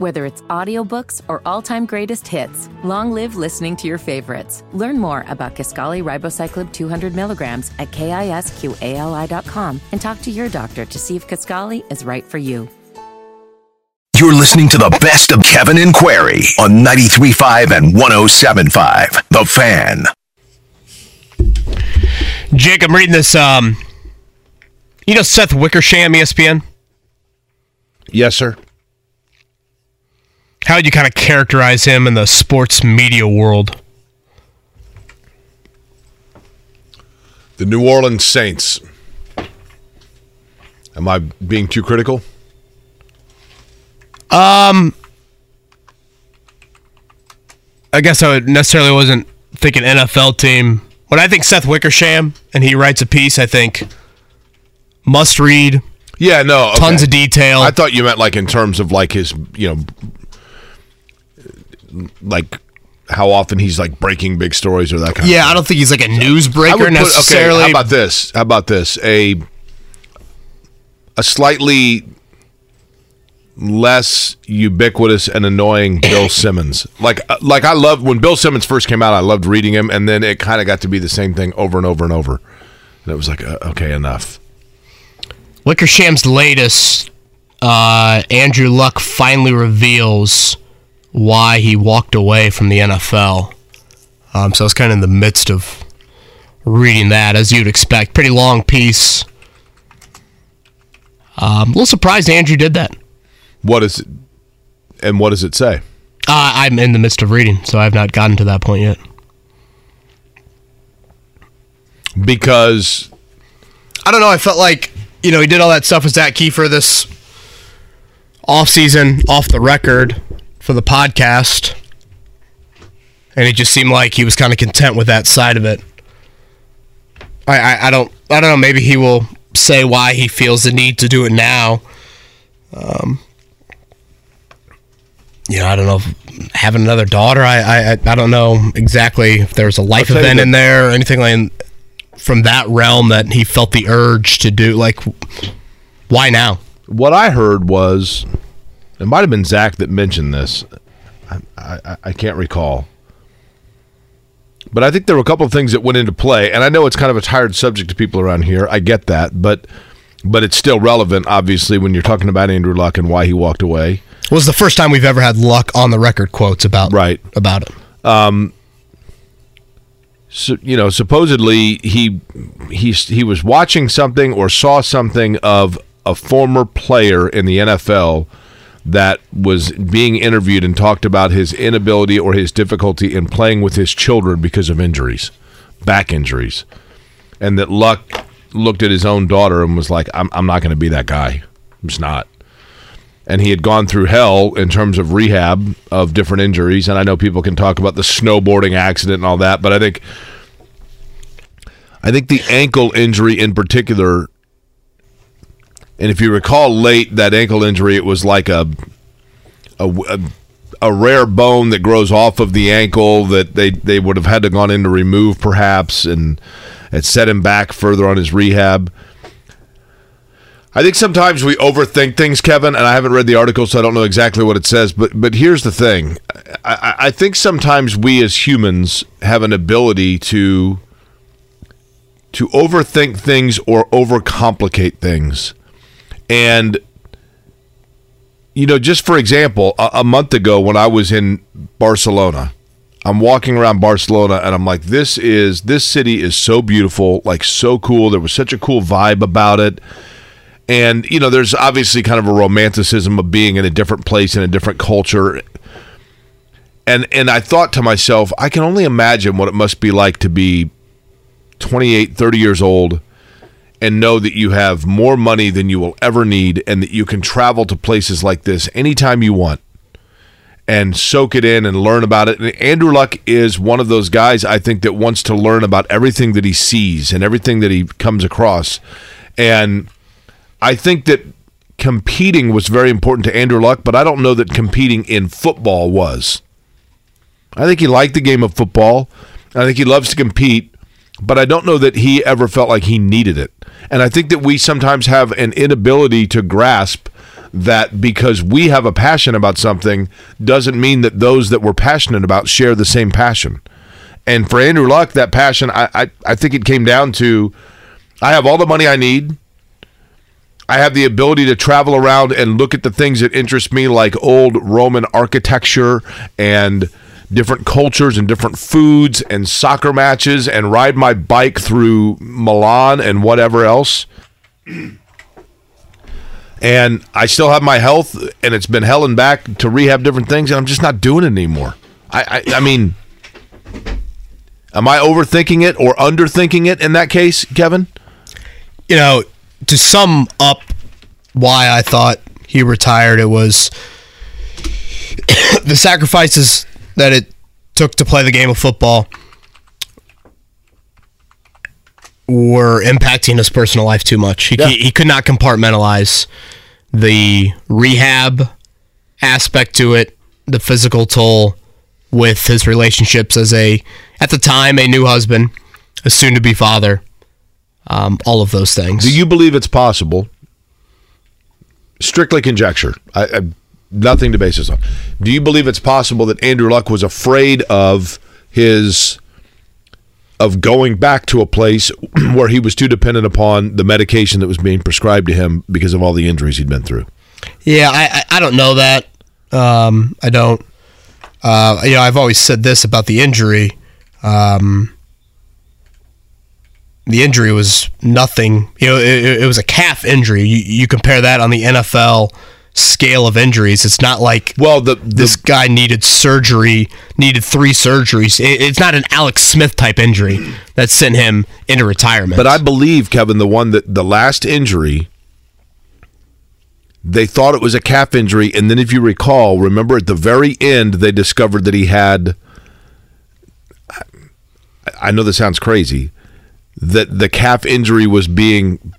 Whether it's audiobooks or all-time greatest hits, long live listening to your favorites. Learn more about Kisqali Ribociclib 200 milligrams at kisqali.com and talk to your doctor to see if Kisqali is right for you. You're listening to the best of Kevin and Query on 93.5 and 107.5. The Fan. Jake, I'm reading this. Um, you know Seth Wickersham, ESPN. Yes, sir. How would you kind of characterize him in the sports media world? The New Orleans Saints. Am I being too critical? Um, I guess I necessarily wasn't thinking NFL team. When I think Seth Wickersham and he writes a piece, I think must read. Yeah, no. okay. Tons of detail. I thought you meant like in terms of like his, you know, like how often he's like breaking big stories or that kind of Yeah, I don't think he's like a newsbreaker put- necessarily. Okay, how about this? How about this? A a slightly less ubiquitous and annoying Bill Simmons. Like uh, like I loved when Bill Simmons first came out. I loved reading him, and then it kind of got to be the same thing over and over and over. And it was like, uh, okay, enough. Wickersham's latest, uh, Andrew Luck finally reveals why he walked away from the NFL. Um, so I was kind of in the midst of reading that, as you'd expect. Pretty long piece. Um, a little surprised Andrew did that. What is it? And what does it say? Uh, I'm in the midst of reading, so I've not gotten to that point yet. Because I don't know. I felt like you know he did all that stuff with Zak Keefer this off season, off the record for the podcast, and it just seemed like he was kind of content with that side of it. I, I I don't I don't know. Maybe he will say why he feels the need to do it now. Um. You know, I don't know. If having another daughter, I, I I don't know exactly if there's a life event in there or anything like from that realm that he felt the urge to do. Like, why now? what I heard was it might have been Zak that mentioned this. I, I, I can't recall. But I think there were a couple of things that went into play, and I know it's kind of a tired subject to people around here. I get that, but but it's still relevant, obviously, when you're talking about Andrew Luck and why he walked away. was the first time we've ever had luck on the record quotes about Right. about it. Um, so, you know, supposedly he he he was watching something or saw something of a former player in the NFL that was being interviewed and talked about his inability or his difficulty in playing with his children because of injuries, back injuries, and that Luck looked at his own daughter and was like, "I'm I'm not going to be that guy. I'm just not." and he had gone through hell in terms of rehab of different injuries. And I know people can talk about the snowboarding accident and all that, but I think I think the ankle injury in particular, and if you recall late that ankle injury, it was like a a, a, rare bone that grows off of the ankle that they, they would have had to gone in to remove perhaps, and it set him back further on his rehab. I think sometimes we overthink things, Kevin, and I haven't read the article, so I don't know exactly what it says. But but here's the thing: I, I I think sometimes we as humans have an ability to to overthink things or overcomplicate things, and you know, just for example, a, a month ago when I was in Barcelona, I'm walking around Barcelona and I'm like, this is this city is so beautiful, like so cool. There was such a cool vibe about it. And you know, there's obviously kind of a romanticism of being in a different place in a different culture. And and I thought to myself, I can only imagine what it must be like to be 28, 30 years old and know that you have more money than you will ever need and that you can travel to places like this anytime you want and soak it in and learn about it. And Andrew Luck is one of those guys I think that wants to learn about everything that he sees and everything that he comes across. And I think that competing was very important to Andrew Luck, but I don't know that competing in football was. I think he liked the game of football. I think he loves to compete, but I don't know that he ever felt like he needed it. And I think that we sometimes have an inability to grasp that because we have a passion about something doesn't mean that those that we're passionate about share the same passion. And for Andrew Luck, that passion, I, I, I think it came down to I have all the money I need. I have the ability to travel around and look at the things that interest me, like old Roman architecture and different cultures and different foods and soccer matches and ride my bike through Milan and whatever else. And I still have my health, and it's been hell and back to rehab different things, and I'm just not doing it anymore. I, I, I mean, am I overthinking it or underthinking it in that case, Kevin? You know, to sum up why I thought he retired, it was the sacrifices that it took to play the game of football were impacting his personal life too much. He, Yeah. he, could not compartmentalize the rehab aspect to it, the physical toll with his relationships as a, at the time, a new husband, a soon to be father, um, all of those things. Do you believe it's possible? Strictly conjecture. I, I, nothing to base this on. Do you believe it's possible that Andrew Luck was afraid of his of going back to a place where he was too dependent upon the medication that was being prescribed to him because of all the injuries he'd been through? Yeah, I, I don't know that. Um, I don't. Uh, you know, I've always said this about the injury. Um, the injury was nothing. You know, it, it was a calf injury. You, you compare that on the NFL scale of injuries. It's not like Well, the, the this guy needed surgery, needed three surgeries. It, it's not an Alex Smith type injury that sent him into retirement. But I believe, Kevin, the one that the last injury, they thought it was a calf injury, and then if you recall, remember at the very end, they discovered that he had. I- I know this sounds crazy, that the calf injury was being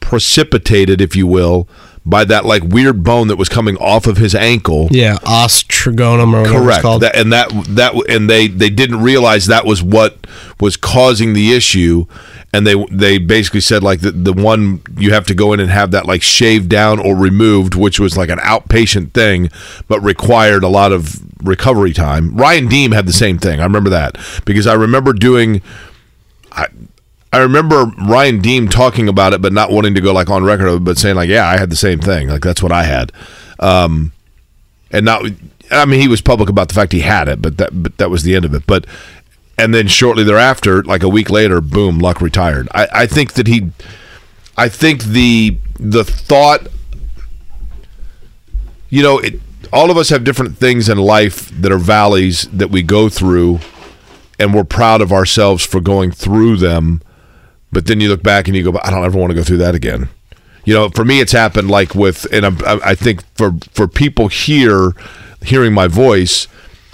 precipitated, if you will, by that like weird bone that was coming off of his ankle. yeah, os trigonum or whatever it's Correct. called. That, and that that and they they didn't realize that was what was causing the issue, and they they basically said like the the one you have to go in and have that like shaved down or removed, which was like an outpatient thing, but required a lot of recovery time. Ryan Diem had the same thing. I remember that because I remember doing. I, I remember Ryan Diem talking about it, but not wanting to go like on record, but saying like, "Yeah, I had the same thing. Like that's what I had." Um, and not I mean he was public about the fact he had it, but that but that was the end of it. But and then shortly thereafter, like a week later, boom, Luck retired. I, I think that he I think the the thought you know, it all of us have different things in life that are valleys that we go through and we're proud of ourselves for going through them. But then you look back and you go, I don't ever want to go through that again. You know, for me, it's happened like with, and I'm, I think for for people here hearing my voice,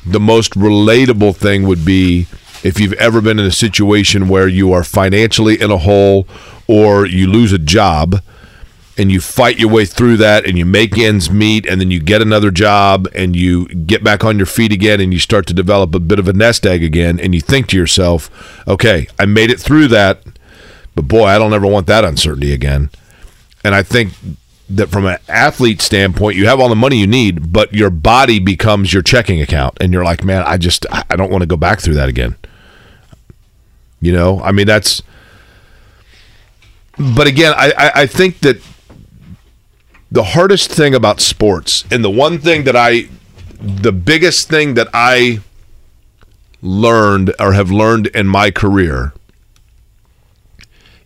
the most relatable thing would be if you've ever been in a situation where you are financially in a hole or you lose a job and you fight your way through that and you make ends meet and then you get another job and you get back on your feet again and you start to develop a bit of a nest egg again and you think to yourself, okay, I made it through that, but boy, I don't ever want that uncertainty again. And I think that from an athlete standpoint, you have all the money you need, but your body becomes your checking account and you're like, man, I just I don't want to go back through that again. You know, I mean that's but again, I, I, I think that the hardest thing about sports and the one thing that I the biggest thing that I learned or have learned in my career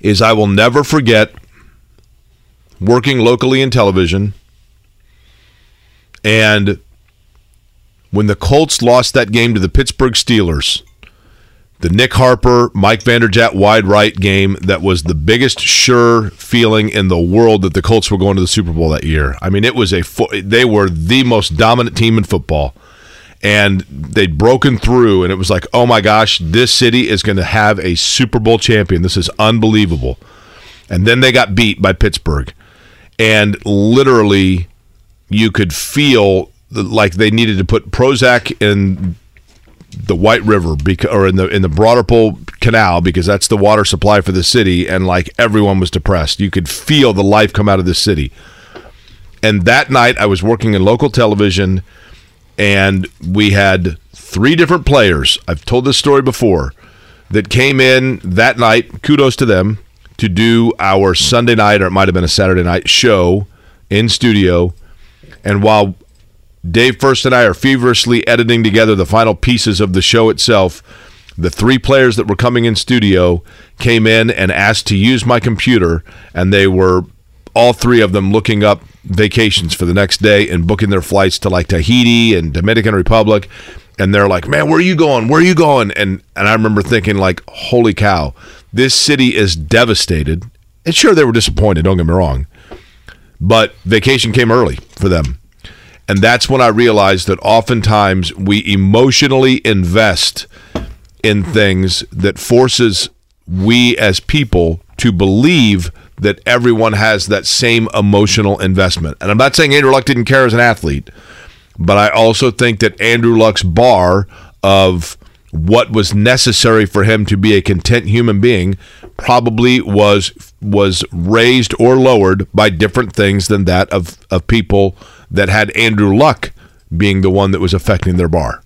is I will never forget working locally in television and when the Colts lost that game to the Pittsburgh Steelers the Nick Harper, Mike Vanderjagt wide right game that was the biggest sure feeling in the world that the Colts were going to the Super Bowl that year. I mean, it was a they were the most dominant team in football. And they'd broken through, and it was like, oh my gosh, this city is going to have a Super Bowl champion. This is unbelievable. And then they got beat by Pittsburgh. And literally, you could feel like they needed to put Prozac in the White River because, or in the in the Broad Ripple Canal because that's the water supply for the city, and like everyone was depressed. You could feel the life come out of the city, And that night, I was working in local television, and we had three different players. I've told this story before that came in that night. Kudos to them to do our Sunday night, or it might have been a Saturday night show in studio. And while Dave Furst and I are feverishly editing together the final pieces of the show itself, the three players that were coming in studio came in and asked to use my computer, and they were all three of them looking up vacations for the next day and booking their flights to like Tahiti and Dominican Republic. And they're like, "Man, where are you going? Where are you going?" And and I remember thinking, like, "Holy cow, this city is devastated." And sure, they were disappointed. Don't get me wrong, but vacation came early for them. And that's when I realized that oftentimes we emotionally invest in things that forces we as people to believe that everyone has that same emotional investment. And I'm not saying Andrew Luck didn't care as an athlete, but I also think that Andrew Luck's bar of what was necessary for him to be a content human being probably was was raised or lowered by different things than that of of people that had Andrew Luck being the one that was affecting their bar.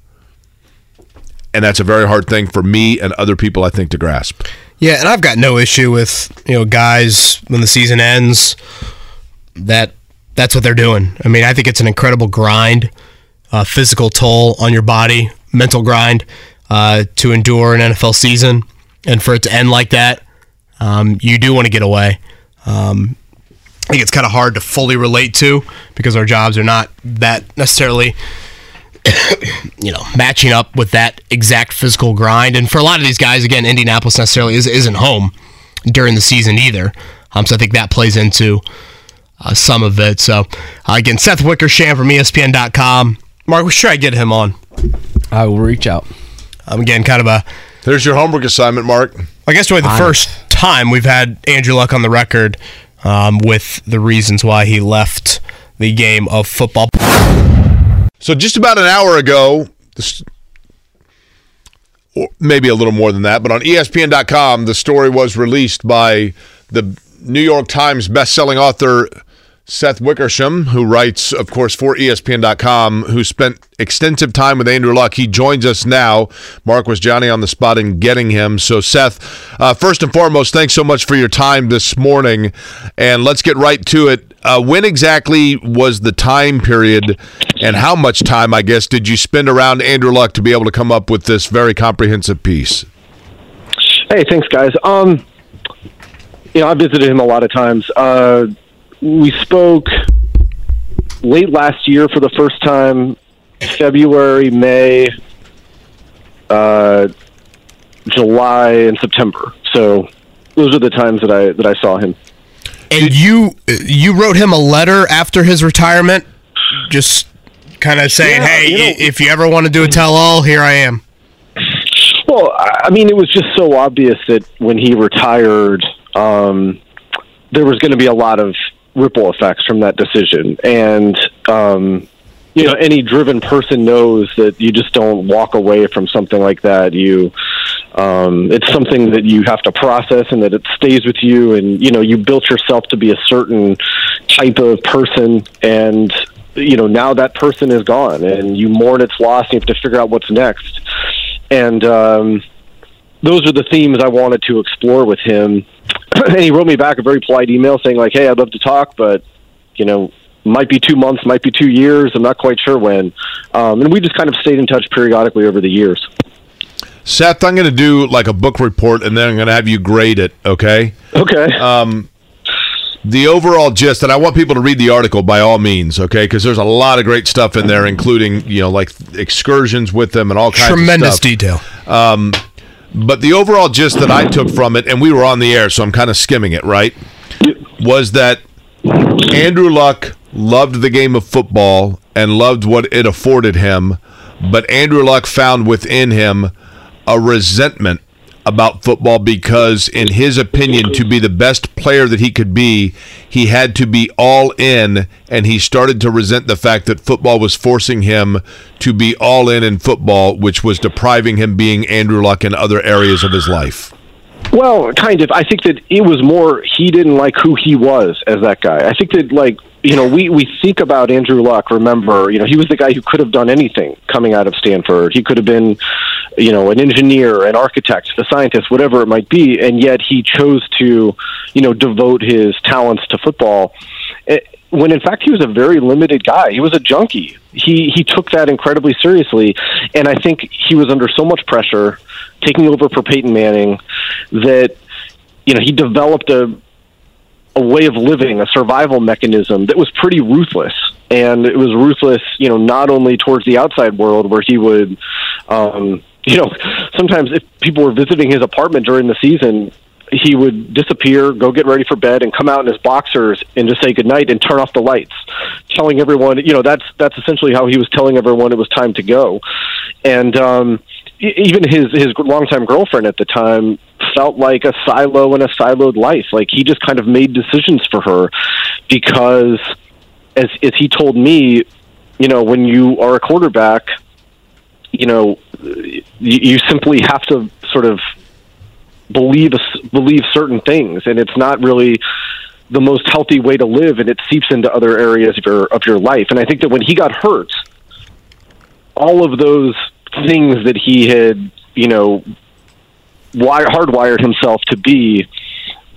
And that's a very hard thing for me and other people I think to grasp. Yeah, and I've got no issue with you know guys when the season ends that that's what they're doing. I mean, I think it's an incredible grind, uh, physical toll on your body, mental grind uh, to endure an NFL season, and for it to end like that, um, you do want to get away. Um, I think it's kind of hard to fully relate to because our jobs are not that necessarily you know, matching up with that exact physical grind. And for a lot of these guys, again, Indianapolis necessarily is, isn't home during the season either. Um, so I think that plays into uh, some of it. So uh, again, Seth Wickersham from ESPN.com. Mark, should I get him on? I will reach out. Um, again, kind of a. There's your homework assignment, Mark. I guess really the first time we've had Andrew Luck on the record um, with the reasons why he left the game of football. So just about an hour ago, or maybe a little more than that, but on ESPN.com, the story was released by the New York Times best-selling author Seth Wickersham, who writes, of course, for ESPN.com, who spent extensive time with Andrew Luck. He joins us now. Mark was Johnny on the spot in getting him. So, Seth, uh, first and foremost, thanks so much for your time this morning. And let's get right to it. Uh, when exactly was the time period, and how much time, I guess, did you spend around Andrew Luck to be able to come up with this very comprehensive piece? Hey, thanks, guys. Um, you know, I visited him a lot of times. Uh, we spoke late last year for the first time, February, May, uh, July, and September. So those are the times that I that I saw him. And you you wrote him a letter after his retirement, just kind of saying, Yeah, "Hey, you know- if you ever want to do a tell-all, here I am." Well, I mean, it was just so obvious that when he retired, um, there was going to be a lot of ripple effects from that decision, and um, you know, any driven person knows that you just don't walk away from something like that. You, um, it's something that you have to process, and that it stays with you, and you know, you built yourself to be a certain type of person, and you know, now that person is gone, and you mourn its loss, and you have to figure out what's next and um, those are the themes I wanted to explore with him. and he wrote me back a very polite email saying like, "Hey, I'd love to talk, but you know, might be two months, might be two years. I'm not quite sure when." Um, and we just kind of stayed in touch periodically over the years. Seth, I'm going to do like a book report, and then I'm going to have you grade it. Okay. Okay. The overall gist, and I want people to read the article by all means, okay? Because there's a lot of great stuff in there, including you know like excursions with them and all kinds Tremendous of stuff. detail. Um, but the overall gist that I took from it, and we were on the air, so I'm kind of skimming it, right? Was that Andrew Luck loved the game of football and loved what it afforded him, but Andrew Luck found within him a resentment about football because, in his opinion, to be the best player that he could be, he had to be all in, and he started to resent the fact that football was forcing him to be all in in football, which was depriving him being Andrew Luck in other areas of his life. Well, kind of. I think that it was more he didn't like who he was as that guy. I think that like you know, we, we think about Andrew Luck. Remember, you know, he was the guy who could have done anything coming out of Stanford. He could have been, you know, an engineer, an architect, a scientist, whatever it might be, and yet he chose to, you know, devote his talents to football. It, eh, when in fact he was a very limited guy. He was a junkie. He he took that incredibly seriously, and I think he was under so much pressure, taking over for Peyton Manning, that you know he developed a a way of living, a survival mechanism that was pretty ruthless. And it was ruthless, you know, not only towards the outside world where he would, um, you know, sometimes if people were visiting his apartment during the season, he would disappear, go get ready for bed, and come out in his boxers and just say goodnight and turn off the lights, telling everyone, you know, that's that's essentially how he was telling everyone it was time to go. And um, even his his longtime girlfriend at the time felt like a silo in a siloed life. Like he just kind of made decisions for her because, as as he told me, you know, when you are a quarterback, you know, you, you simply have to sort of believe believe certain things, and it's not really the most healthy way to live, and it seeps into other areas of your of your life. And I think that when he got hurt, all of those things that he had, you know, wire, hardwired himself to be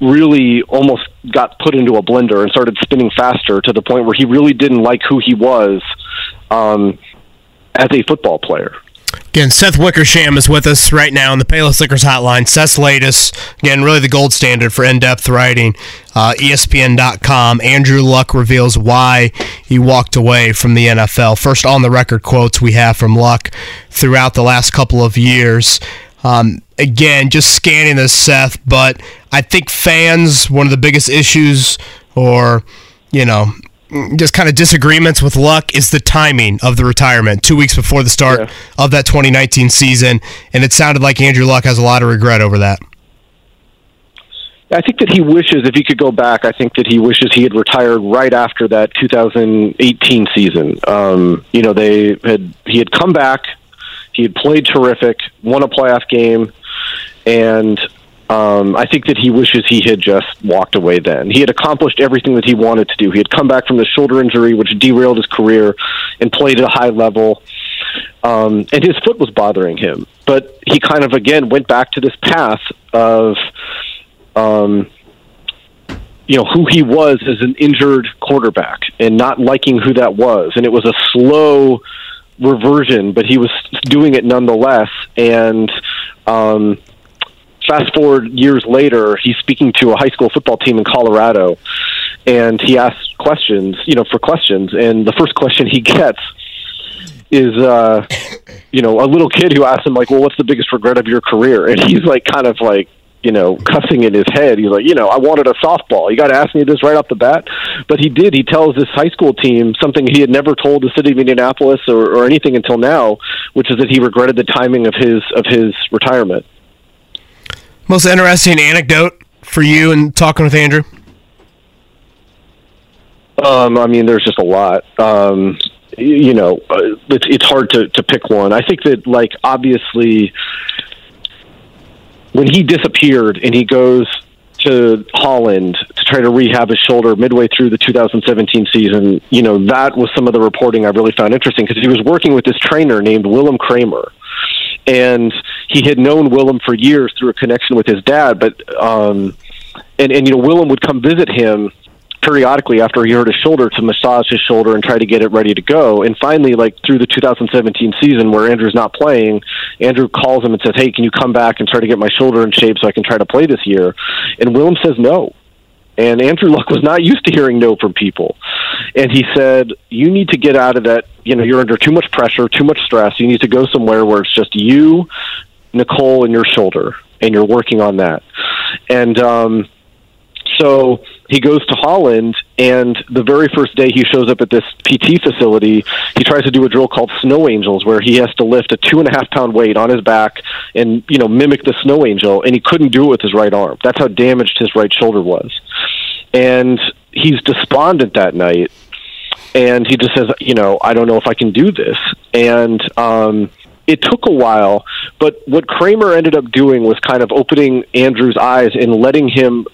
really almost got put into a blender and started spinning faster to the point where he really didn't like who he was um, as a football player. Again, Seth Wickersham is with us right now on the Payless Liquors Hotline. Seth's latest, again, really the gold standard for in-depth writing. Uh, ESPN.com. Andrew Luck reveals why he walked away from the NFL. First on-the-record quotes we have from Luck throughout the last couple of years. Um, again, just scanning this, Seth, but I think fans, one of the biggest issues, or, you know, just kind of disagreements with Luck is the timing of the retirement. Two weeks before the start yeah. of that 2019 season, and it sounded like Andrew Luck has a lot of regret over that. I think that he wishes, if he could go back, I think that he wishes he had retired right after that 2018 season. Um, you know, they had he had come back, he had played terrific, won a playoff game, and um, I think that he wishes he had just walked away then. He had accomplished everything that he wanted to do. He had come back from the shoulder injury, which derailed his career, and played at a high level. Um, and his foot was bothering him. But he kind of, again, went back to this path of, um, you know, who he was as an injured quarterback and not liking who that was. And it was a slow reversion, but he was doing it nonetheless. And, um, fast forward years later, he's speaking to a high school football team in Colorado, and he asks questions, you know, for questions, and the first question he gets is, uh, you know, a little kid who asks him like, "Well, what's the biggest regret of your career?" And he's like, kind of like, you know, cussing in his head. He's like, you know, I wanted a softball. You got to ask me this right off the bat. But he did. He tells this high school team something he had never told the city of Indianapolis or, or anything until now, which is that he regretted the timing of his of his retirement. Most interesting anecdote for you in talking with Andrew? Um, I mean, there's just a lot. Um, you know, uh, it's, it's hard to, to pick one. I think that, like, obviously, when he disappeared and he goes to Holland to try to rehab his shoulder midway through the 2017 season, you know, that was some of the reporting I really found interesting because he was working with this trainer named Willem Kramer and he had known Willem for years through a connection with his dad. But um, and and you know Willem would come visit him periodically after he hurt his shoulder to massage his shoulder and try to get it ready to go. And finally, like through the 2017 season where Andrew's not playing, Andrew calls him and says, "Hey, can you come back and try to get my shoulder in shape so I can try to play this year?" And Willem says no. And Andrew Luck was not used to hearing no from people. And he said, You need to get out of that. You know, you're under too much pressure, too much stress. You need to go somewhere where it's just you, Nicole, and your shoulder. And you're working on that. And um, so he goes to Holland, and the very first day he shows up at this PT facility, he tries to do a drill called Snow Angels, where he has to lift a two and a half pound weight on his back and you know mimic the snow angel, and he couldn't do it with his right arm. That's how damaged his right shoulder was, and he's despondent that night, and he just says, you know, I don't know if I can do this, and um, it took a while, but what Kramer ended up doing was kind of opening Andrew's eyes and letting him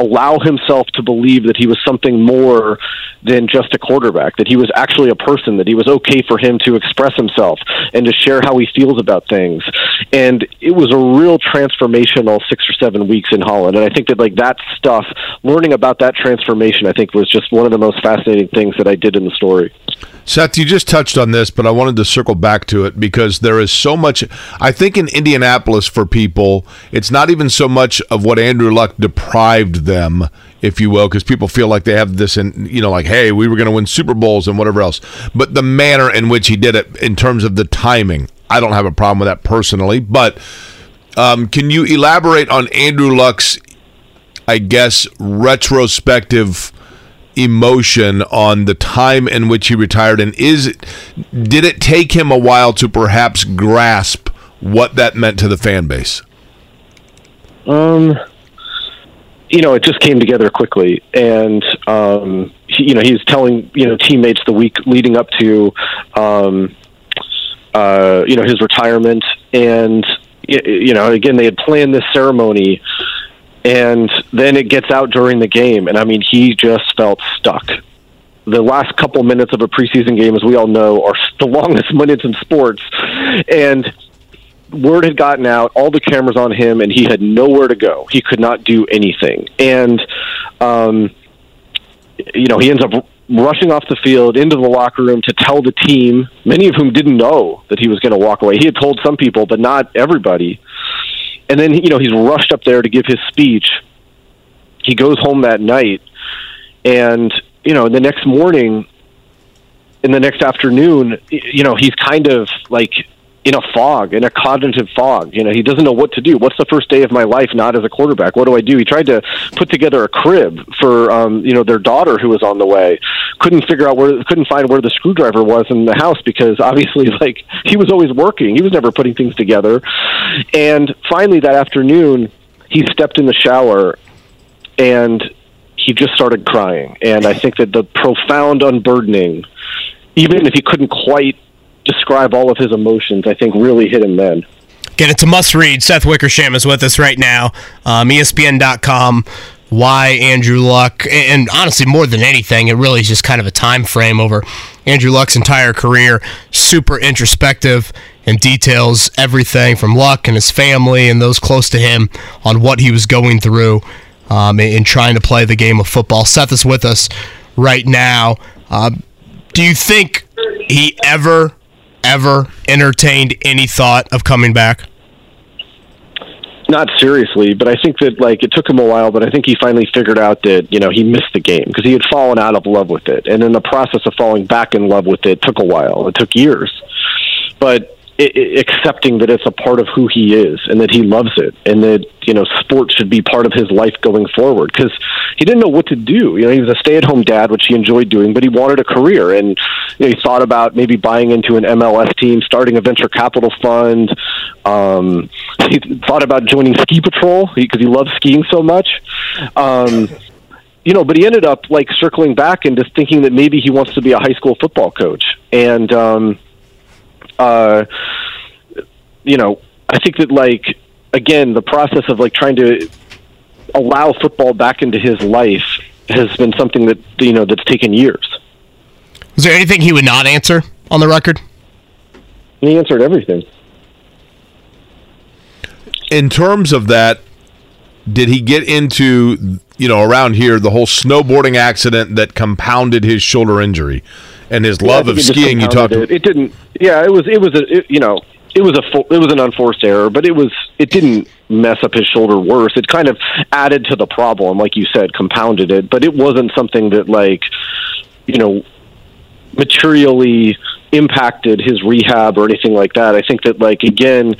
allow himself to believe that he was something more than just a quarterback, that he was actually a person, that he was okay for him to express himself and to share how he feels about things. And it was a real transformational six or seven weeks in Holland. And I think that like that stuff, learning about that transformation, I think was just one of the most fascinating things that I did in the story. Seth, you just touched on this, but I wanted to circle back to it because there is so much. I think in Indianapolis, for people, it's not even so much of what Andrew Luck deprived them, if you will, because people feel like they have this, and you know, like, hey, we were going to win Super Bowls and whatever else. But the manner in which he did it, in terms of the timing, I don't have a problem with that personally. But um, can you elaborate on Andrew Luck's, I guess, retrospective? emotion on the time in which he retired and is it did it take him a while to perhaps grasp what that meant to the fan base um you know it just came together quickly. And um he, you know he's telling you know teammates the week leading up to um uh you know his retirement. And you know again they had planned this ceremony. And then it gets out during the game, and I mean, he just felt stuck. The last couple minutes of a preseason game, as we all know, are the longest minutes in sports, and word had gotten out, all the cameras on him, and he had nowhere to go. He could not do anything, and um, you know, he ends up rushing off the field into the locker room to tell the team, many of whom didn't know that he was going to walk away. He had told some people, but not everybody and then you know he's rushed up there to give his speech. He goes home that night, and you know the next morning, in the next afternoon, you know he's kind of like in a fog, in a cognitive fog. You know, he doesn't know what to do. What's the first day of my life not as a quarterback? What do I do? He tried to put together a crib for um, you know, their daughter who was on the way. Couldn't figure out where couldn't find where the screwdriver was in the house because obviously like he was always working. He was never putting things together. And finally that afternoon he stepped in the shower and he just started crying. And I think that the profound unburdening even if he couldn't quite describe all of his emotions, I think really hit him then. Get it to must read. Seth Wickersham is with us right now. Um, ESPN.com. Why Andrew Luck, and honestly, more than anything, it really is just kind of a time frame over Andrew Luck's entire career. Super introspective and details everything from Luck and his family and those close to him on what he was going through um, in trying to play the game of football. Seth is with us right now. Uh, do you think he ever ever entertained any thought of coming back? Not seriously, but I think that like it took him a while, but I think he finally figured out that you know he missed the game because he had fallen out of love with it, and in the process of falling back in love with it, took a while. It took years, but accepting that it's a part of who he is and that he loves it and that you know sports should be part of his life going forward. Because he didn't know what to do. You know he was a stay-at-home dad which he enjoyed doing but he wanted a career. And you know, he thought about maybe buying into an MLS team starting a venture capital fund. Um, he thought about joining ski patrol because he, he loves skiing so much. Um, you know, but he ended up like circling back and just thinking that maybe he wants to be a high school football coach. And um, uh, you know, I think that like again, the process of like trying to allow football back into his life has been something that you know that's taken years. Is there anything he would not answer on the record? He answered everything. In terms of that, did he get into you know around here the whole snowboarding accident that compounded his shoulder injury? And his love yeah, of skiing. You talked. It. it didn't. Yeah, it was. It was a. It, you know, it was a. It was an unforced error, but it was. It didn't mess up his shoulder worse. It kind of added to the problem, like you said, compounded it. But it wasn't something that, like, you know, materially impacted his rehab or anything like that. I think that, like, again,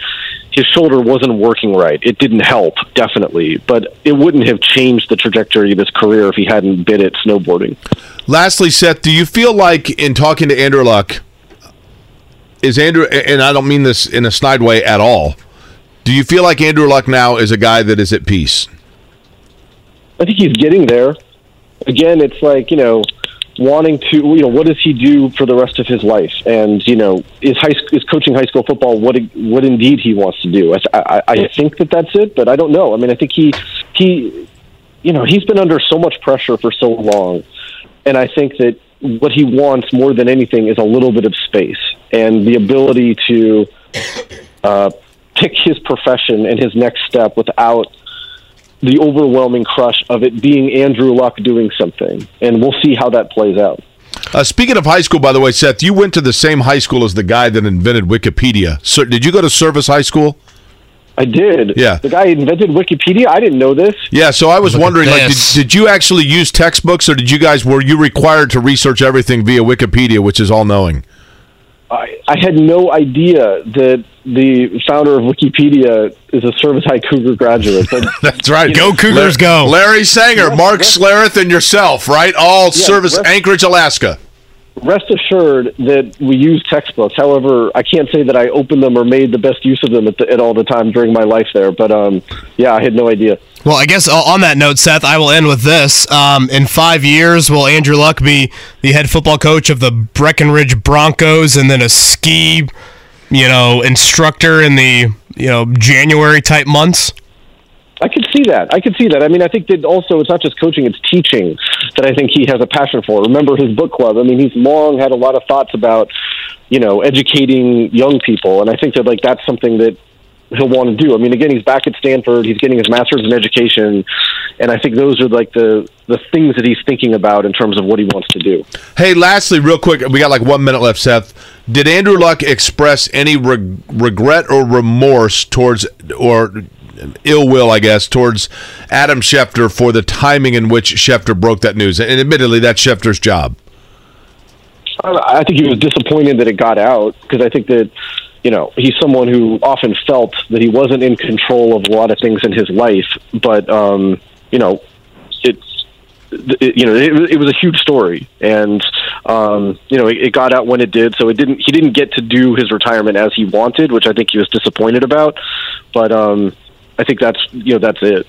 his shoulder wasn't working right. It didn't help, definitely, but it wouldn't have changed the trajectory of his career if he hadn't been at snowboarding. Lastly, Seth, do you feel like in talking to Andrew Luck, is Andrew, and I don't mean this in a snide way at all, do you feel like Andrew Luck now is a guy that is at peace? I think he's getting there. Again, it's like, you know, wanting to, you know, what does he do for the rest of his life? And you know, is high is coaching high school football what what indeed he wants to do? I, I, I think that that's it, but I don't know. I mean, I think he he you know, he's been under so much pressure for so long. And I think that what he wants more than anything is a little bit of space and the ability to uh, pick his profession and his next step without the overwhelming crush of it being Andrew Luck doing something. And we'll see how that plays out. Uh, speaking of high school, by the way, Seth, you went to the same high school as the guy that invented Wikipedia. So, did you go to Service High School? I did. Yeah. The guy invented Wikipedia. I didn't know this. Yeah. So I was Look wondering, like, did, did you actually use textbooks, or did you guys were you required to research everything via Wikipedia, which is all knowing? I, I had no idea that the founder of Wikipedia is a Service High Cougar graduate. But That's right. Go Cougars, go. Larry Sanger, Mark yes. Schlereth, and yourself, right? All service Anchorage, Alaska. Rest assured that we use textbooks. However, I can't say that I opened them or made the best use of them at, the, at all the time during my life there. But um, yeah, I had no idea. Well, I guess uh, on that note, Seth, I will end with this. Um, in five years, will Andrew Luck be the head football coach of the Breckenridge Broncos and then a ski, you know, instructor in the you know January type months? I could see that. I could see that. I mean, I think that also it's not just coaching; it's teaching that I think he has a passion for. Remember his book club. I mean, he's long had a lot of thoughts about, you know, educating young people, and I think that like that's something that he'll want to do. I mean, again, he's back at Stanford. He's getting his master's in education, and I think those are like the the things that he's thinking about in terms of what he wants to do. Hey, lastly, real quick, we got like one minute left, Seth. Did Andrew Luck express any reg- regret or remorse towards, or ill will, I guess, towards Adam Schefter for the timing in which Schefter broke that news? And admittedly, that's Schefter's job. I think he was disappointed that it got out because I think that you know he's someone who often felt that he wasn't in control of a lot of things in his life, but um, you know it. It, you know, it, it was a huge story, and um, you know, it, it got out when it did. So it didn't. He didn't get to do his retirement as he wanted, which I think he was disappointed about. But um, I think that's you know that's it.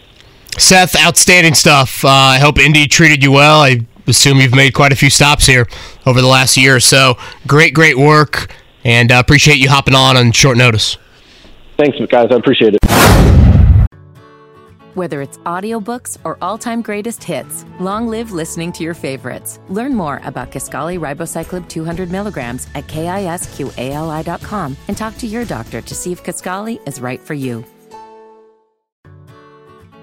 Seth, outstanding stuff. Uh, I hope Indy treated you well. I assume you've made quite a few stops here over the last year or so. Great, great work, and uh, appreciate you hopping on on short notice. Thanks, guys. I appreciate it. Whether it's audiobooks or all-time greatest hits, long live listening to your favorites. Learn more about Kisqali Ribociclib 200 milligrams at kisqali.com and talk to your doctor to see if Kisqali is right for you.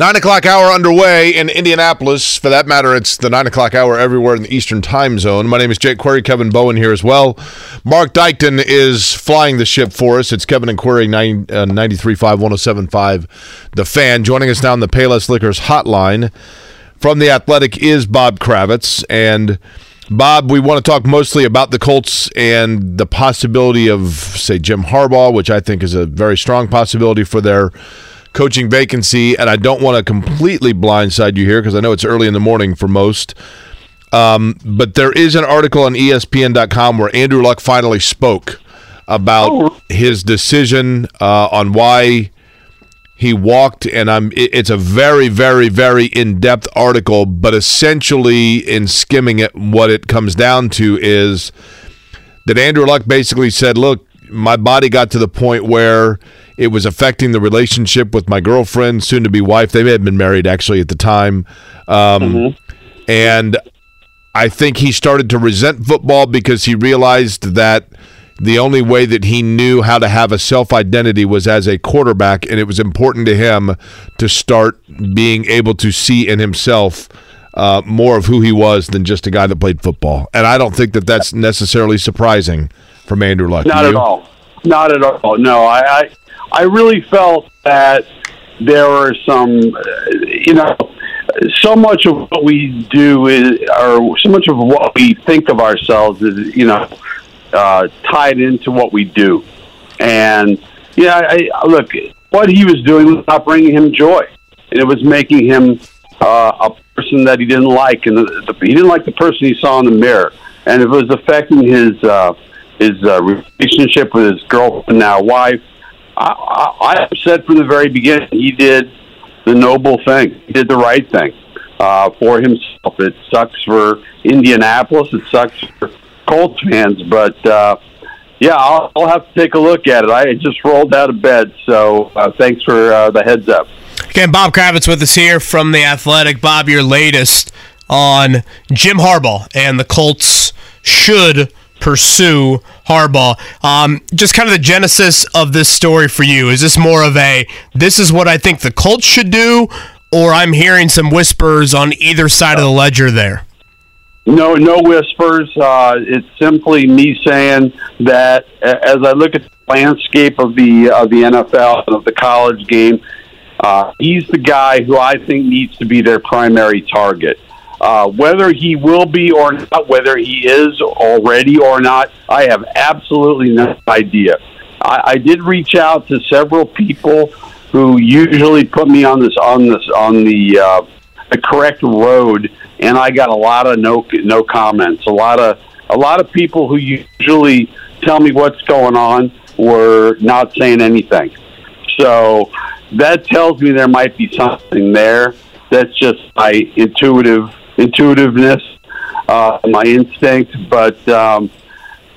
Nine o'clock hour underway in Indianapolis. For that matter, it's the nine o'clock hour everywhere in the Eastern time zone. My name is Jake Query, Kevin Bowen here as well. Mark Dykton is flying the ship for us. It's Kevin and Query, 9, uh, 93.5, 107.5, The Fan. Joining us now on the Payless Liquors hotline from The Athletic is Bob Kravitz. And Bob, we want to talk mostly about the Colts and the possibility of, say, Jim Harbaugh, which I think is a very strong possibility for their coaching vacancy, and I don't want to completely blindside you here because I know it's early in the morning for most. Um, but there is an article on ESPN.com where Andrew Luck finally spoke about his decision uh, on why he walked, and I'm. it- It's a very, very, very in-depth article, but essentially, in skimming it, what it comes down to is that Andrew Luck basically said, "Look, my body got to the point where it was affecting the relationship with my girlfriend, soon to be wife. They had been married actually at the time, um, and I think he started to resent football because he realized that." The only way that he knew how to have a self identity was as a quarterback, and it was important to him to start being able to see in himself uh, more of who he was than just a guy that played football. And I don't think that that's necessarily surprising from Andrew Luck. Not at all. Not at all. No, I, I, I really felt that there were some, you know, so much of what we do is, or so much of what we think of ourselves is, you know, uh, tied into what we do. And yeah, I, I, look, what he was doing was not bringing him joy, and it was making him uh, a person that he didn't like, and the, the, he didn't like the person he saw in the mirror, and it was affecting his uh, his uh, relationship with his girlfriend, now wife. I, I, I said from the very beginning he did the noble thing, he did the right thing, uh, for himself. It sucks for Indianapolis. It sucks for Colts fans, but uh, yeah, I'll, I'll have to take a look at it. I just rolled out of bed, so uh, thanks for uh, the heads up. Again, Bob Kravitz with us here from The Athletic. Bob, your latest on Jim Harbaugh and the Colts should pursue Harbaugh. Um, just kind of the genesis of this story for you. Is this more of a, this is what I think the Colts should do, or I'm hearing some whispers on either side of the ledger there? No, no whispers. Uh, it's simply me saying that as I look at the landscape of the of the NFL and of the college game, uh, he's the guy who I think needs to be their primary target. Uh, whether he will be or not, whether he is already or not, I have absolutely no idea. I, I did reach out to several people who usually put me on this on this on the uh, the correct road, and I got a lot of no no comments. A lot of a lot of people who usually tell me what's going on were not saying anything. So that tells me there might be something there. That's just my intuitive intuitiveness, uh, my instinct. But um,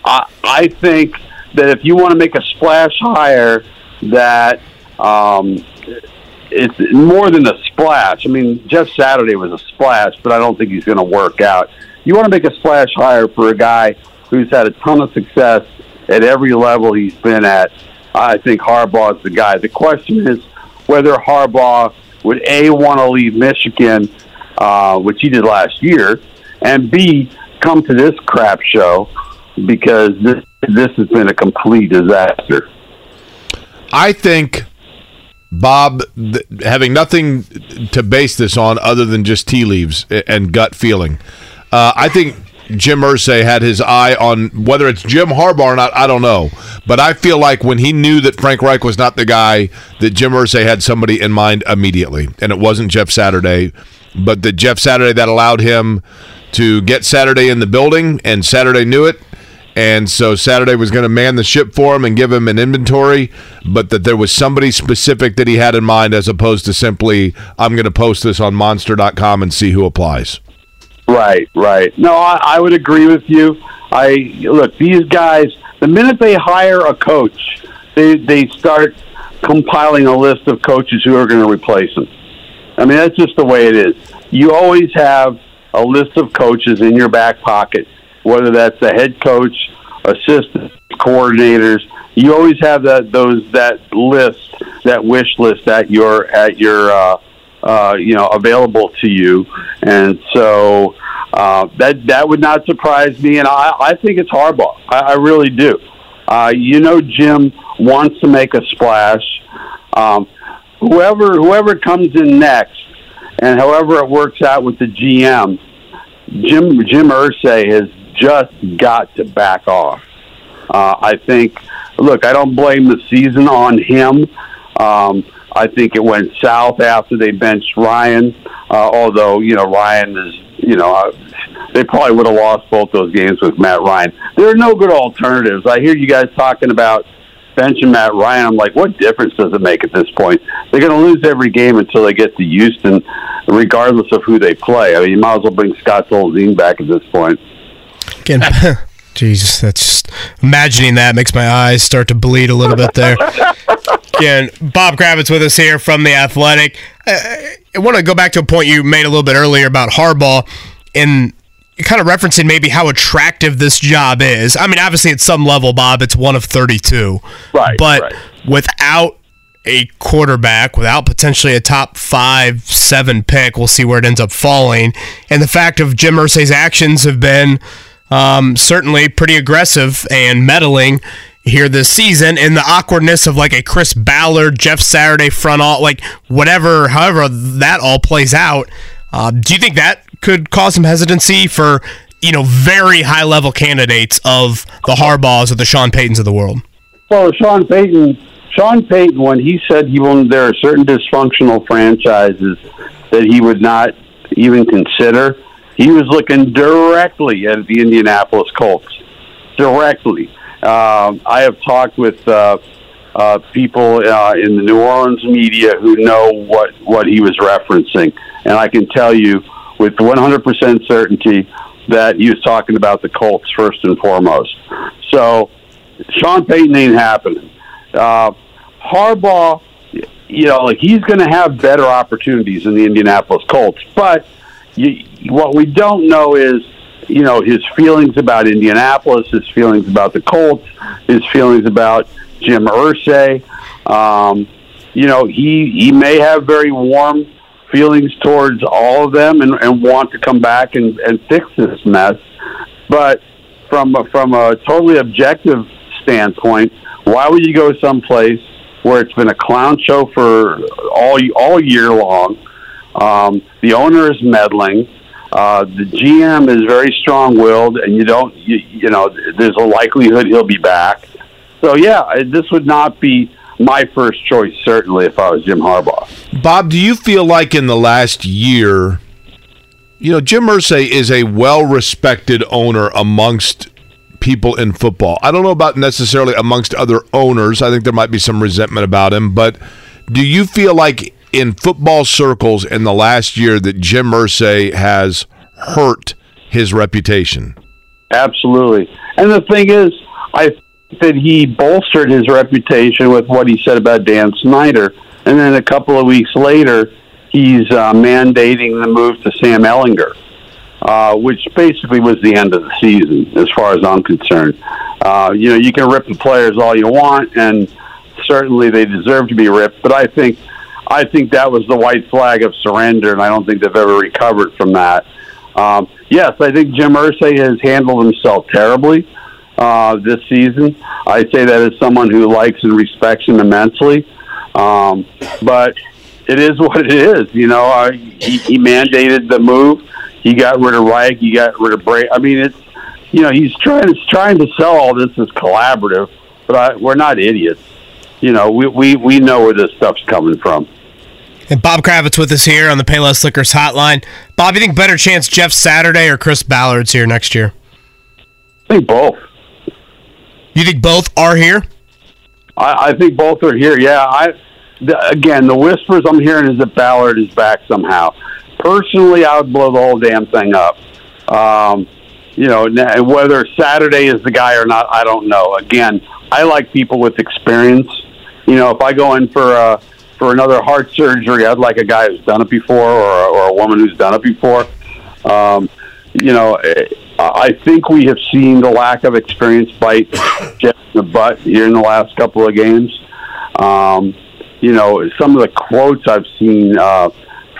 I, I think that if you want to make a splash hire, that um, it's more than a splash. I mean, Jeff Saturday was a splash, but I don't think he's going to work out. You want to make a splash hire for a guy who's had a ton of success at every level he's been at. I think Harbaugh is the guy. The question is whether Harbaugh would a want to leave Michigan, uh, which he did last year, and b come to this crap show because this this has been a complete disaster. I think Bob, th- having nothing to base this on other than just tea leaves and gut feeling, uh, I think Jim Irsay had his eye on whether it's Jim Harbaugh or not. I don't know, but I feel like when he knew that Frank Reich was not the guy, that Jim Irsay had somebody in mind immediately, and it wasn't Jeff Saturday, but that Jeff Saturday that allowed him to get Saturday in the building, and Saturday knew it and so Saturday was going to man the ship for him and give him an inventory, but that there was somebody specific that he had in mind as opposed to simply, I'm going to post this on monster.com and see who applies. Right, right. No, I, I would agree with you. I look these guys. The minute they hire a coach, they they start compiling a list of coaches who are going to replace him. I mean, that's just the way it is. You always have a list of coaches in your back pocket whether that's the head coach, assistant coordinators. You always have that those that list, that wish list at your at your uh, uh, you know available to you, and so uh, that that would not surprise me. And I, I think it's Harbaugh. I, I really do. Uh, you know, Jim wants to make a splash. Um, whoever whoever comes in next, and however it works out with the GM, Jim Jim Irsay has just got to back off. Uh, I think, look, I don't blame the season on him. Um, I think it went south after they benched Ryan, uh, although, you know, Ryan is, you know, uh, they probably would have lost both those games with Matt Ryan. There are no good alternatives. I hear you guys talking about benching Matt Ryan. I'm like, what difference does it make at this point? They're going to lose every game until they get to Houston, regardless of who they play. I mean, you might as well bring Scott Tolzien back at this point. Again, Jesus, that's just imagining that makes my eyes start to bleed a little bit there. Again, Bob Kravitz with us here from the Athletic. Uh, I, I want to go back to a point you made a little bit earlier about Harbaugh and kind of referencing maybe how attractive this job is. I mean, obviously at some level, Bob, it's one of 32. Right. But right. without a quarterback, without potentially a top five, seven pick, we'll see where it ends up falling. And the fact of Jim Irsay's actions have been um, certainly pretty aggressive and meddling here this season and the awkwardness of like a Chris Ballard, Jeff Saturday front all like whatever, however that all plays out. Uh, do you think that could cause some hesitancy for you know very high level candidates of the Harbaughs or the Sean Paytons of the world? Well, Sean Payton, Sean Payton, when he said he will, there are certain dysfunctional franchises that he would not even consider he was looking directly at the Indianapolis Colts. Directly. Um, I have talked with uh, uh, people uh, in the New Orleans media who know what what he was referencing, and I can tell you with 100% certainty that he was talking about the Colts first and foremost. So Sean Payton ain't happening. Uh, Harbaugh, you know, like he's going to have better opportunities in the Indianapolis Colts, but you, what we don't know is you know his feelings about Indianapolis, his feelings about the Colts, his feelings about Jim Irsay. Um, you know, he he may have very warm feelings towards all of them and, and want to come back and, and fix this mess. But from a, from a totally objective standpoint, why would you go someplace where it's been a clown show for all all year long? Um, the owner is meddling. Uh, the GM is very strong-willed, and you don't, you, you know, there's a likelihood he'll be back. So yeah, this would not be my first choice, certainly, if I was Jim Harbaugh. Bob, do you feel like in the last year, you know, Jim Irsay is a well-respected owner amongst people in football. I don't know about necessarily amongst other owners. I think there might be some resentment about him, but do you feel like in football circles in the last year that Jim Irsay has hurt his reputation. Absolutely. And the thing is, I that he bolstered his reputation with what he said about Dan Snyder. And then a couple of weeks later, he's uh, mandating the move to Sam Ehlinger, uh, which basically was the end of the season, as far as I'm concerned. Uh, you know, you can rip the players all you want, and certainly they deserve to be ripped. But I think I think that was the white flag of surrender, and I don't think they've ever recovered from that. Um, yes, I think Jim Irsay has handled himself terribly uh, this season. I say that as someone who likes and respects him immensely. Um, but it is what it is. You know, uh, he, he mandated the move. He got rid of Reich. He got rid of Bray. I mean, it's you know he's trying to trying to sell all this as collaborative, but I, we're not idiots. You know, we, we we know where this stuff's coming from. And Bob Kravitz with us here on the Payless Liquors hotline. Bob, you think better chance Jeff Saturday or Chris Ballard's here next year? I think both. You think both are here? I, I think both are here. Yeah. I the, again, the whispers I'm hearing is that Ballard is back somehow. Personally, I would blow the whole damn thing up. Um, you know, whether Saturday is the guy or not, I don't know. Again, I like people with experience. You know, if I go in for a for another heart surgery, I'd like a guy who's done it before or, or a woman who's done it before. Um, you know, I think we have seen the lack of experience bite Jeff in the butt here in the last couple of games. Um, you know, some of the quotes I've seen, uh,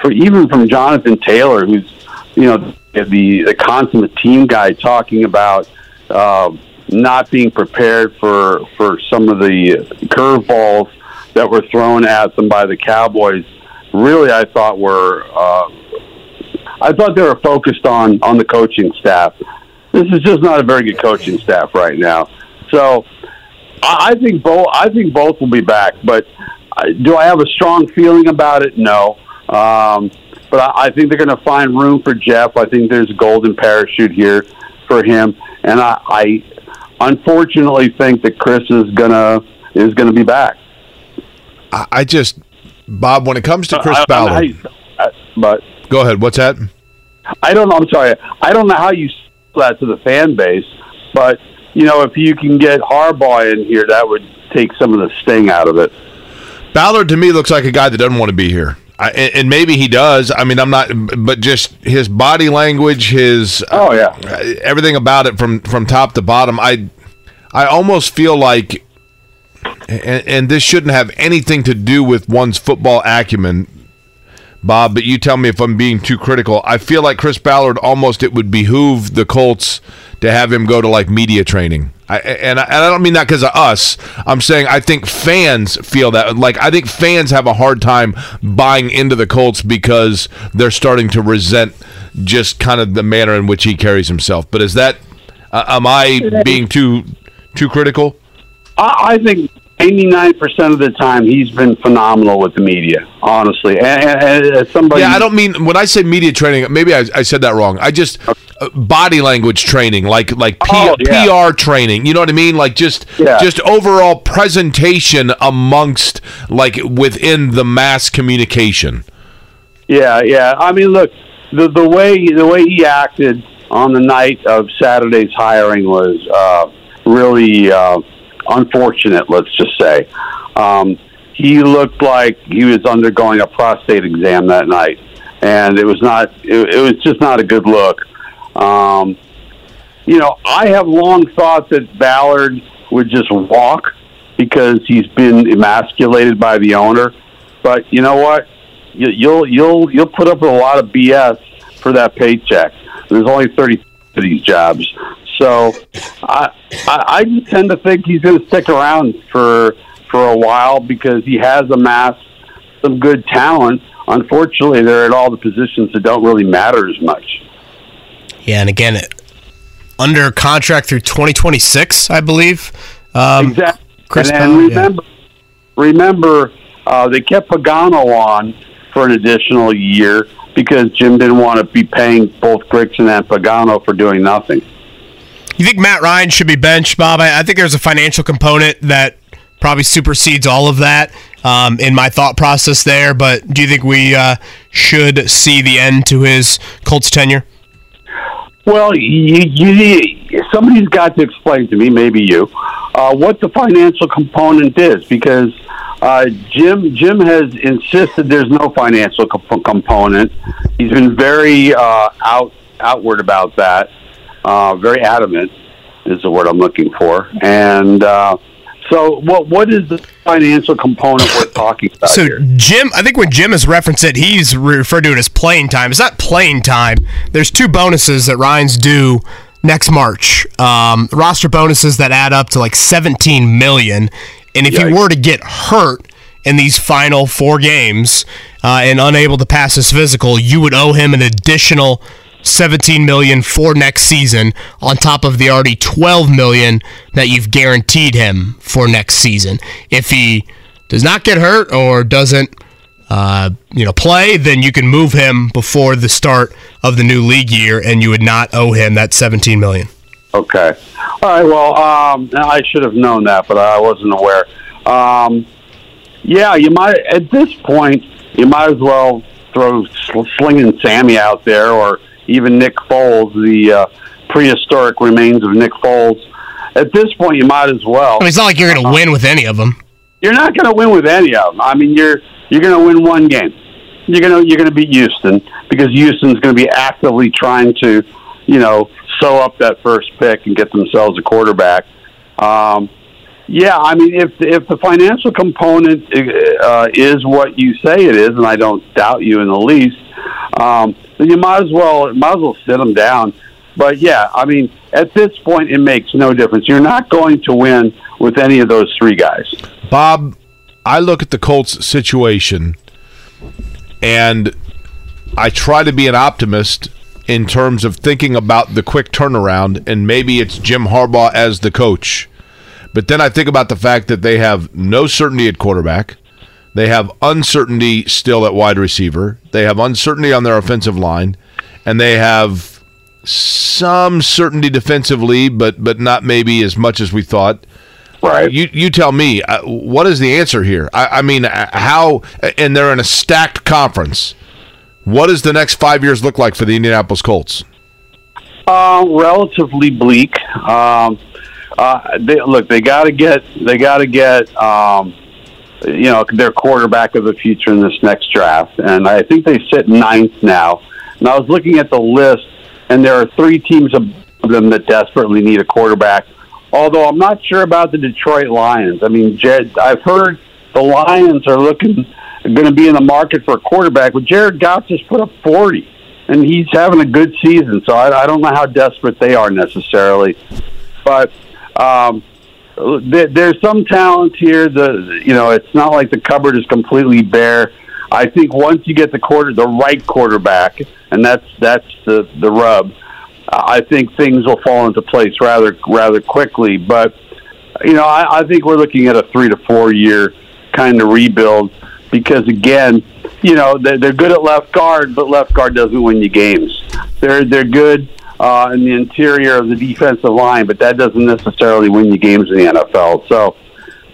for even from Jonathan Taylor, who's you know the the consummate team guy, talking about uh, not being prepared for for some of the curveballs that were thrown at them by the Cowboys really I thought were uh, I thought they were focused on on the coaching staff. This is just not a very good coaching staff right now. So I, I think both I think both will be back, but uh, do I have a strong feeling about it? No. Um, but I, I think they're going to find room for Jeff. I think there's a golden parachute here for him, and I, I unfortunately think that Chris is gonna is going to be back. I just, Bob, when it comes to Chris I, Ballard, I, but go ahead. What's that? I don't know. I'm sorry. I don't know how you sell that to the fan base, but you know, if you can get Harbaugh in here, that would take some of the sting out of it. Ballard to me looks like a guy that doesn't want to be here. I, and maybe he does. I mean, I'm not, but just his body language, his oh yeah, uh, everything about it from from top to bottom. I I almost feel like and, and this shouldn't have anything to do with one's football acumen, Bob, but you tell me if I'm being too critical. I feel like Chris Ballard almost it would behoove the Colts to have him go to like media training. I, and, I, and I don't mean that because of us. I'm saying I think fans feel that. Like I think fans have a hard time buying into the Colts because they're starting to resent just kind of the manner in which he carries himself. But is that uh, am I being too too critical? I, I think 89% of the time he's been phenomenal with the media honestly and, and, and somebody yeah i don't mean when i say media training maybe i, I said that wrong i just uh, body language training, like like P- Oh, yeah. PR training. You know what I mean? Like just Yeah. just overall presentation amongst like within the mass communication. Yeah, yeah. I mean, look, the the way the way he acted on the night of Saturday's hiring was uh, really uh, unfortunate. Let's just say um, he looked like he was undergoing a prostate exam that night, and it was not. It, it was just not a good look. Um, you know, I have long thought that Ballard would just walk because he's been emasculated by the owner. But you know what? You, you'll you'll you'll put up with a lot of BS for that paycheck. There's only thirty of these jobs, so I I, I just tend to think he's going to stick around for for a while because he has amassed some good talent. Unfortunately, they're at all the positions that don't really matter as much. Yeah, and again, under contract through 2026, I believe. Um, Exactly. Chris and, Powell, and yeah. remember, remember, uh, they kept Pagano on for an additional year because Jim didn't want to be paying both Grigson and Pagano for doing nothing. You think Matt Ryan should be benched, Bob? I, I think there's a financial component that probably supersedes all of that um, in my thought process there. But do you think we uh, should see the end to his Colts tenure? Well, you, you, somebody's got to explain to me, maybe you, uh, what the financial component is, because uh, Jim Jim has insisted there's no financial comp- component. He's been very uh, out outward about that, uh, very adamant is the word I'm looking for, and. Uh, so, what what is the financial component we're talking about So here? Jim, I think when Jim has referenced it, he's referred to it as playing time. It's not playing time. There's two bonuses that Ryan's due next March. Um, roster bonuses that add up to like 17 million. And if he were to get hurt in these final four games uh, and unable to pass his physical, you would owe him an additional 17 million for next season on top of the already 12 million that you've guaranteed him for next season. If he does not get hurt or doesn't uh, you know play, then you can move him before the start of the new league year and you would not owe him that 17 million. Okay. All right. Well, um, I should have known that, but I wasn't aware. Um, yeah, you might at this point you might as well throw sl- slinging Sammy out there, or even Nick Foles, the uh, prehistoric remains of Nick Foles. At this point, you might as well. I mean, it's not like you're going to win with any of them. You're not going to win with any of them. I mean, you're you're going to win one game. You're going to you're going to beat Houston because Houston's going to be actively trying to, you know, sew up that first pick and get themselves a quarterback. Um, yeah, I mean, if if the financial component uh, is what you say it is, and I don't doubt you in the least, um, then you might as well might as well sit them down. But yeah, I mean, at this point, it makes no difference. You're not going to win with any of those three guys. Bob, I look at the Colts situation and I try to be an optimist in terms of thinking about the quick turnaround and maybe it's Jim Harbaugh as the coach. But then I think about the fact that they have no certainty at quarterback. They have uncertainty still at wide receiver. They have uncertainty on their offensive line and they have some certainty defensively, but but not maybe as much as we thought. Right. You you tell me uh, what is the answer here? I, I mean, uh, how? And they're in a stacked conference. What does the next five years look like for the Indianapolis Colts? Uh, relatively bleak. Um, uh, they, look, they got to get they got to get um, you know their quarterback of the future in this next draft, and I think they sit ninth now. And I was looking at the list, and there are three teams of them that desperately need a quarterback. Although I'm not sure about the Detroit Lions. I mean, Jed, I've heard the Lions are looking going to be in the market for a quarterback, but Jared Goff just put up 40 and he's having a good season. So I, I don't know how desperate they are necessarily, but um, there, there's some talent here. The you know it's not like the cupboard is completely bare. I think once you get the quarter, the right quarterback, and that's that's the the rub. I think things will fall into place rather rather quickly. But you know, I, I think we're looking at a three to four year kind of rebuild because again, you know, they're, they're good at left guard, but left guard doesn't win you games. They're they're good uh, in the interior of the defensive line, but that doesn't necessarily win you games in the NFL. So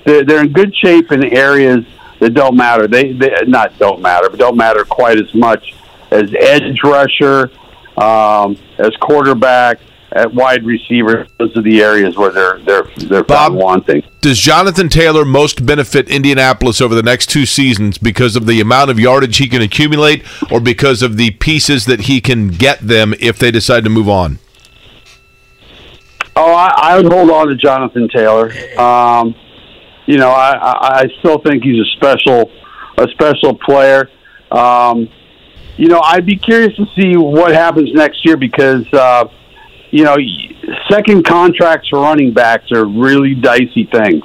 they're, they're in good shape in areas that don't matter. They, they not don't matter, but don't matter quite as much as edge rusher, um, as quarterback, at wide receiver. Those are the areas where they're they're they're Bob, wanting. Does Jonathan Taylor most benefit Indianapolis over the next two seasons because of the amount of yardage he can accumulate, or because of the pieces that he can get them if they decide to move on? Oh, I, I would hold on to Jonathan Taylor. Um, you know, I, I, I still think he's a special a special player. Um, you know, I'd be curious to see what happens next year because uh, you know, second contracts for running backs are really dicey things.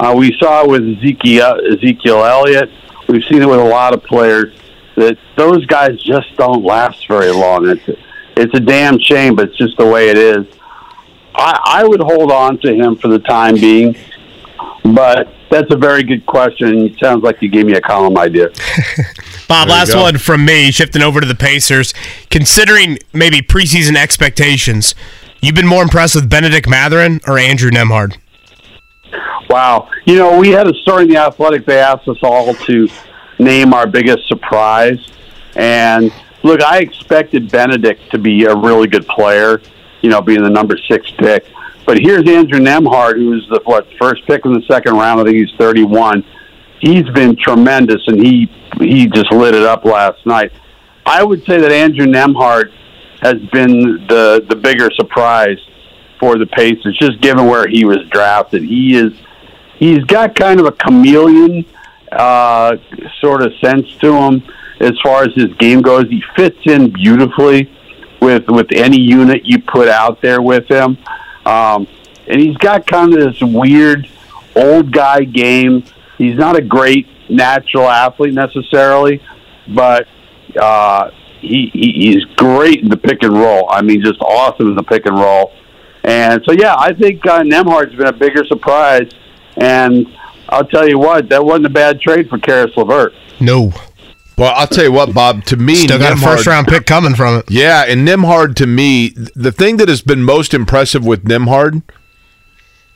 Uh, we saw it with Ezekiel Ezekiel Elliott. We've seen it with a lot of players that those guys just don't last very long. It's it's a damn shame, but it's just the way it is. I, I would hold on to him for the time being, but that's a very good question. It sounds like you gave me a column idea. Bob, last one from me, shifting over to the Pacers. Considering maybe preseason expectations, you've been more impressed with Bennedict Mathurin or Andrew Nembhard? Wow. You know, we had a story in the Athletic. They asked us all to name our biggest surprise. And look, I expected Bennedict to be a really good player, you know, being the number six pick. But here's Andrew Nembhard, who's the what first pick in the second round. I think he's 31. He's been tremendous, and he he just lit it up last night. I would say that Andrew Nembhard has been the the bigger surprise for the Pacers, just given where he was drafted. He is he's got kind of a chameleon uh, sort of sense to him as far as his game goes. He fits in beautifully with with any unit you put out there with him. Um, and he's got kind of this weird old guy game. He's not a great natural athlete necessarily, but uh, he, he he's great in the pick and roll. I mean, just awesome in the pick and roll. And so, yeah, I think uh, Nembhard's been a bigger surprise. And I'll tell you what, that wasn't a bad trade for Caris LeVert. No. Well, I'll tell you what, Bob. To me, still got Nembhard, a first round pick coming from it. Yeah, and Nembhard to me, the thing that has been most impressive with Nembhard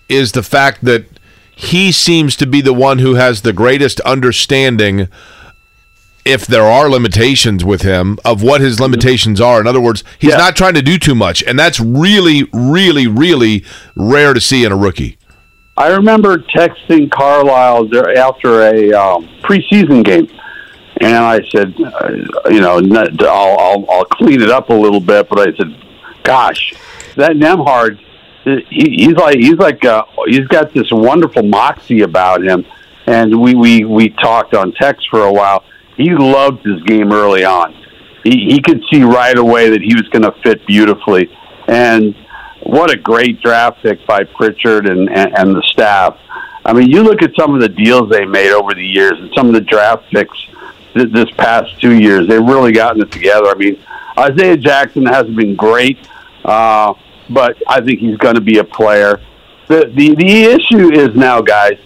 is the fact that he seems to be the one who has the greatest understanding if there are limitations with him of what his limitations are. In other words, he's yeah. not trying to do too much, and that's really, really, really rare to see in a rookie. I remember texting Carlisle after a um, preseason game and I said, uh, you know, I'll, I'll I'll clean it up a little bit, but I said, gosh, that Nembhard, he, he's like he's like uh, he's got this wonderful moxie about him, and we we we talked on text for a while. He loved his game early on. He he could see right away that he was going to fit beautifully, and what a great draft pick by Pritchard and, and and the staff. I mean, you look at some of the deals they made over the years and some of the draft picks this past two years. They've really gotten it together. I mean, Isaiah Jackson hasn't been great, uh, but I think he's going to be a player. The, the the issue is now, guys.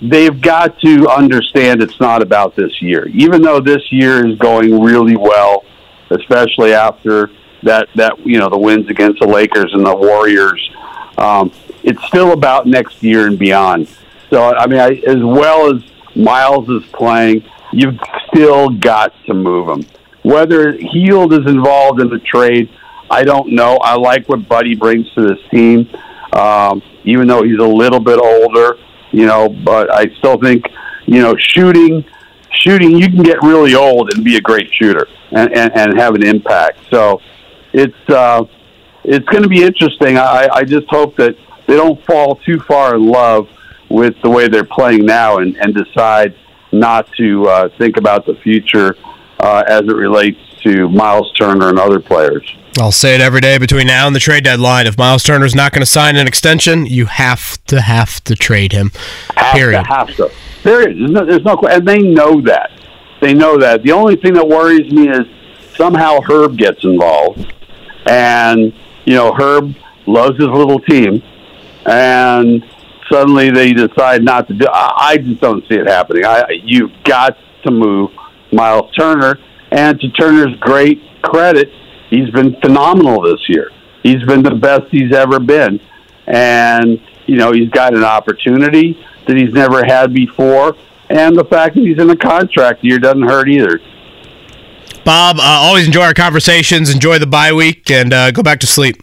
They've got to understand it's not about this year. Even though this year is going really well, especially after that that you know the wins against the Lakers and the Warriors, um, it's still about next year and beyond. So I mean, I, as well as Miles is playing, you've still got to move him. Whether Hield is involved in the trade, I don't know. I like what Buddy brings to this team, um, even though he's a little bit older, you know. But I still think, you know, shooting, shooting, you can get really old and be a great shooter and, and, and have an impact. So it's uh, it's going to be interesting. I, I just hope that they don't fall too far in love with the way they're playing now and, and decide not to uh, think about the future uh, as it relates to Miles Turner and other players. I'll say it every day between now and the trade deadline. If Miles Turner is not going to sign an extension, you have to have to trade him. Have period. To, have to. Period. There's no, there's no, and they know that. They know that. The only thing that worries me is somehow Herb gets involved, and you know Herb loves his little team, and suddenly they decide not to do. I just don't see it happening. I you've got to move Miles Turner, and to Turner's great credit, He's been phenomenal this year. He's been the best he's ever been, and you know he's got an opportunity that he's never had before, and the fact that he's in a contract year doesn't hurt either. Bob, uh, always enjoy our conversations. Enjoy the bye week, and uh, go back to sleep.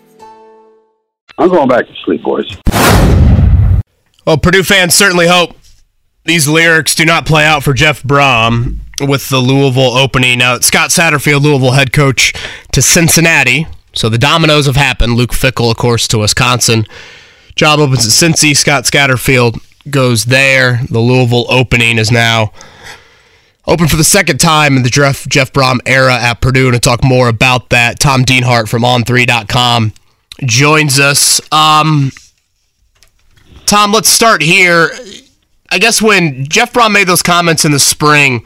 I'm going back to sleep, boys. Well, Purdue fans certainly hope these lyrics do not play out for Jeff Brohm with the Louisville opening. Now, Scott Satterfield, Louisville head coach, to Cincinnati. So the dominoes have happened. Luke Fickell, of course, to Wisconsin. Job opens at Cincy. Scott Satterfield goes there. The Louisville opening is now open for the second time in the Jeff, Jeff Brohm era at Purdue. And to talk more about that, Tom Dienhart from On3.com joins us. Um, Tom, let's start here. I guess when Jeff Brohm made those comments in the spring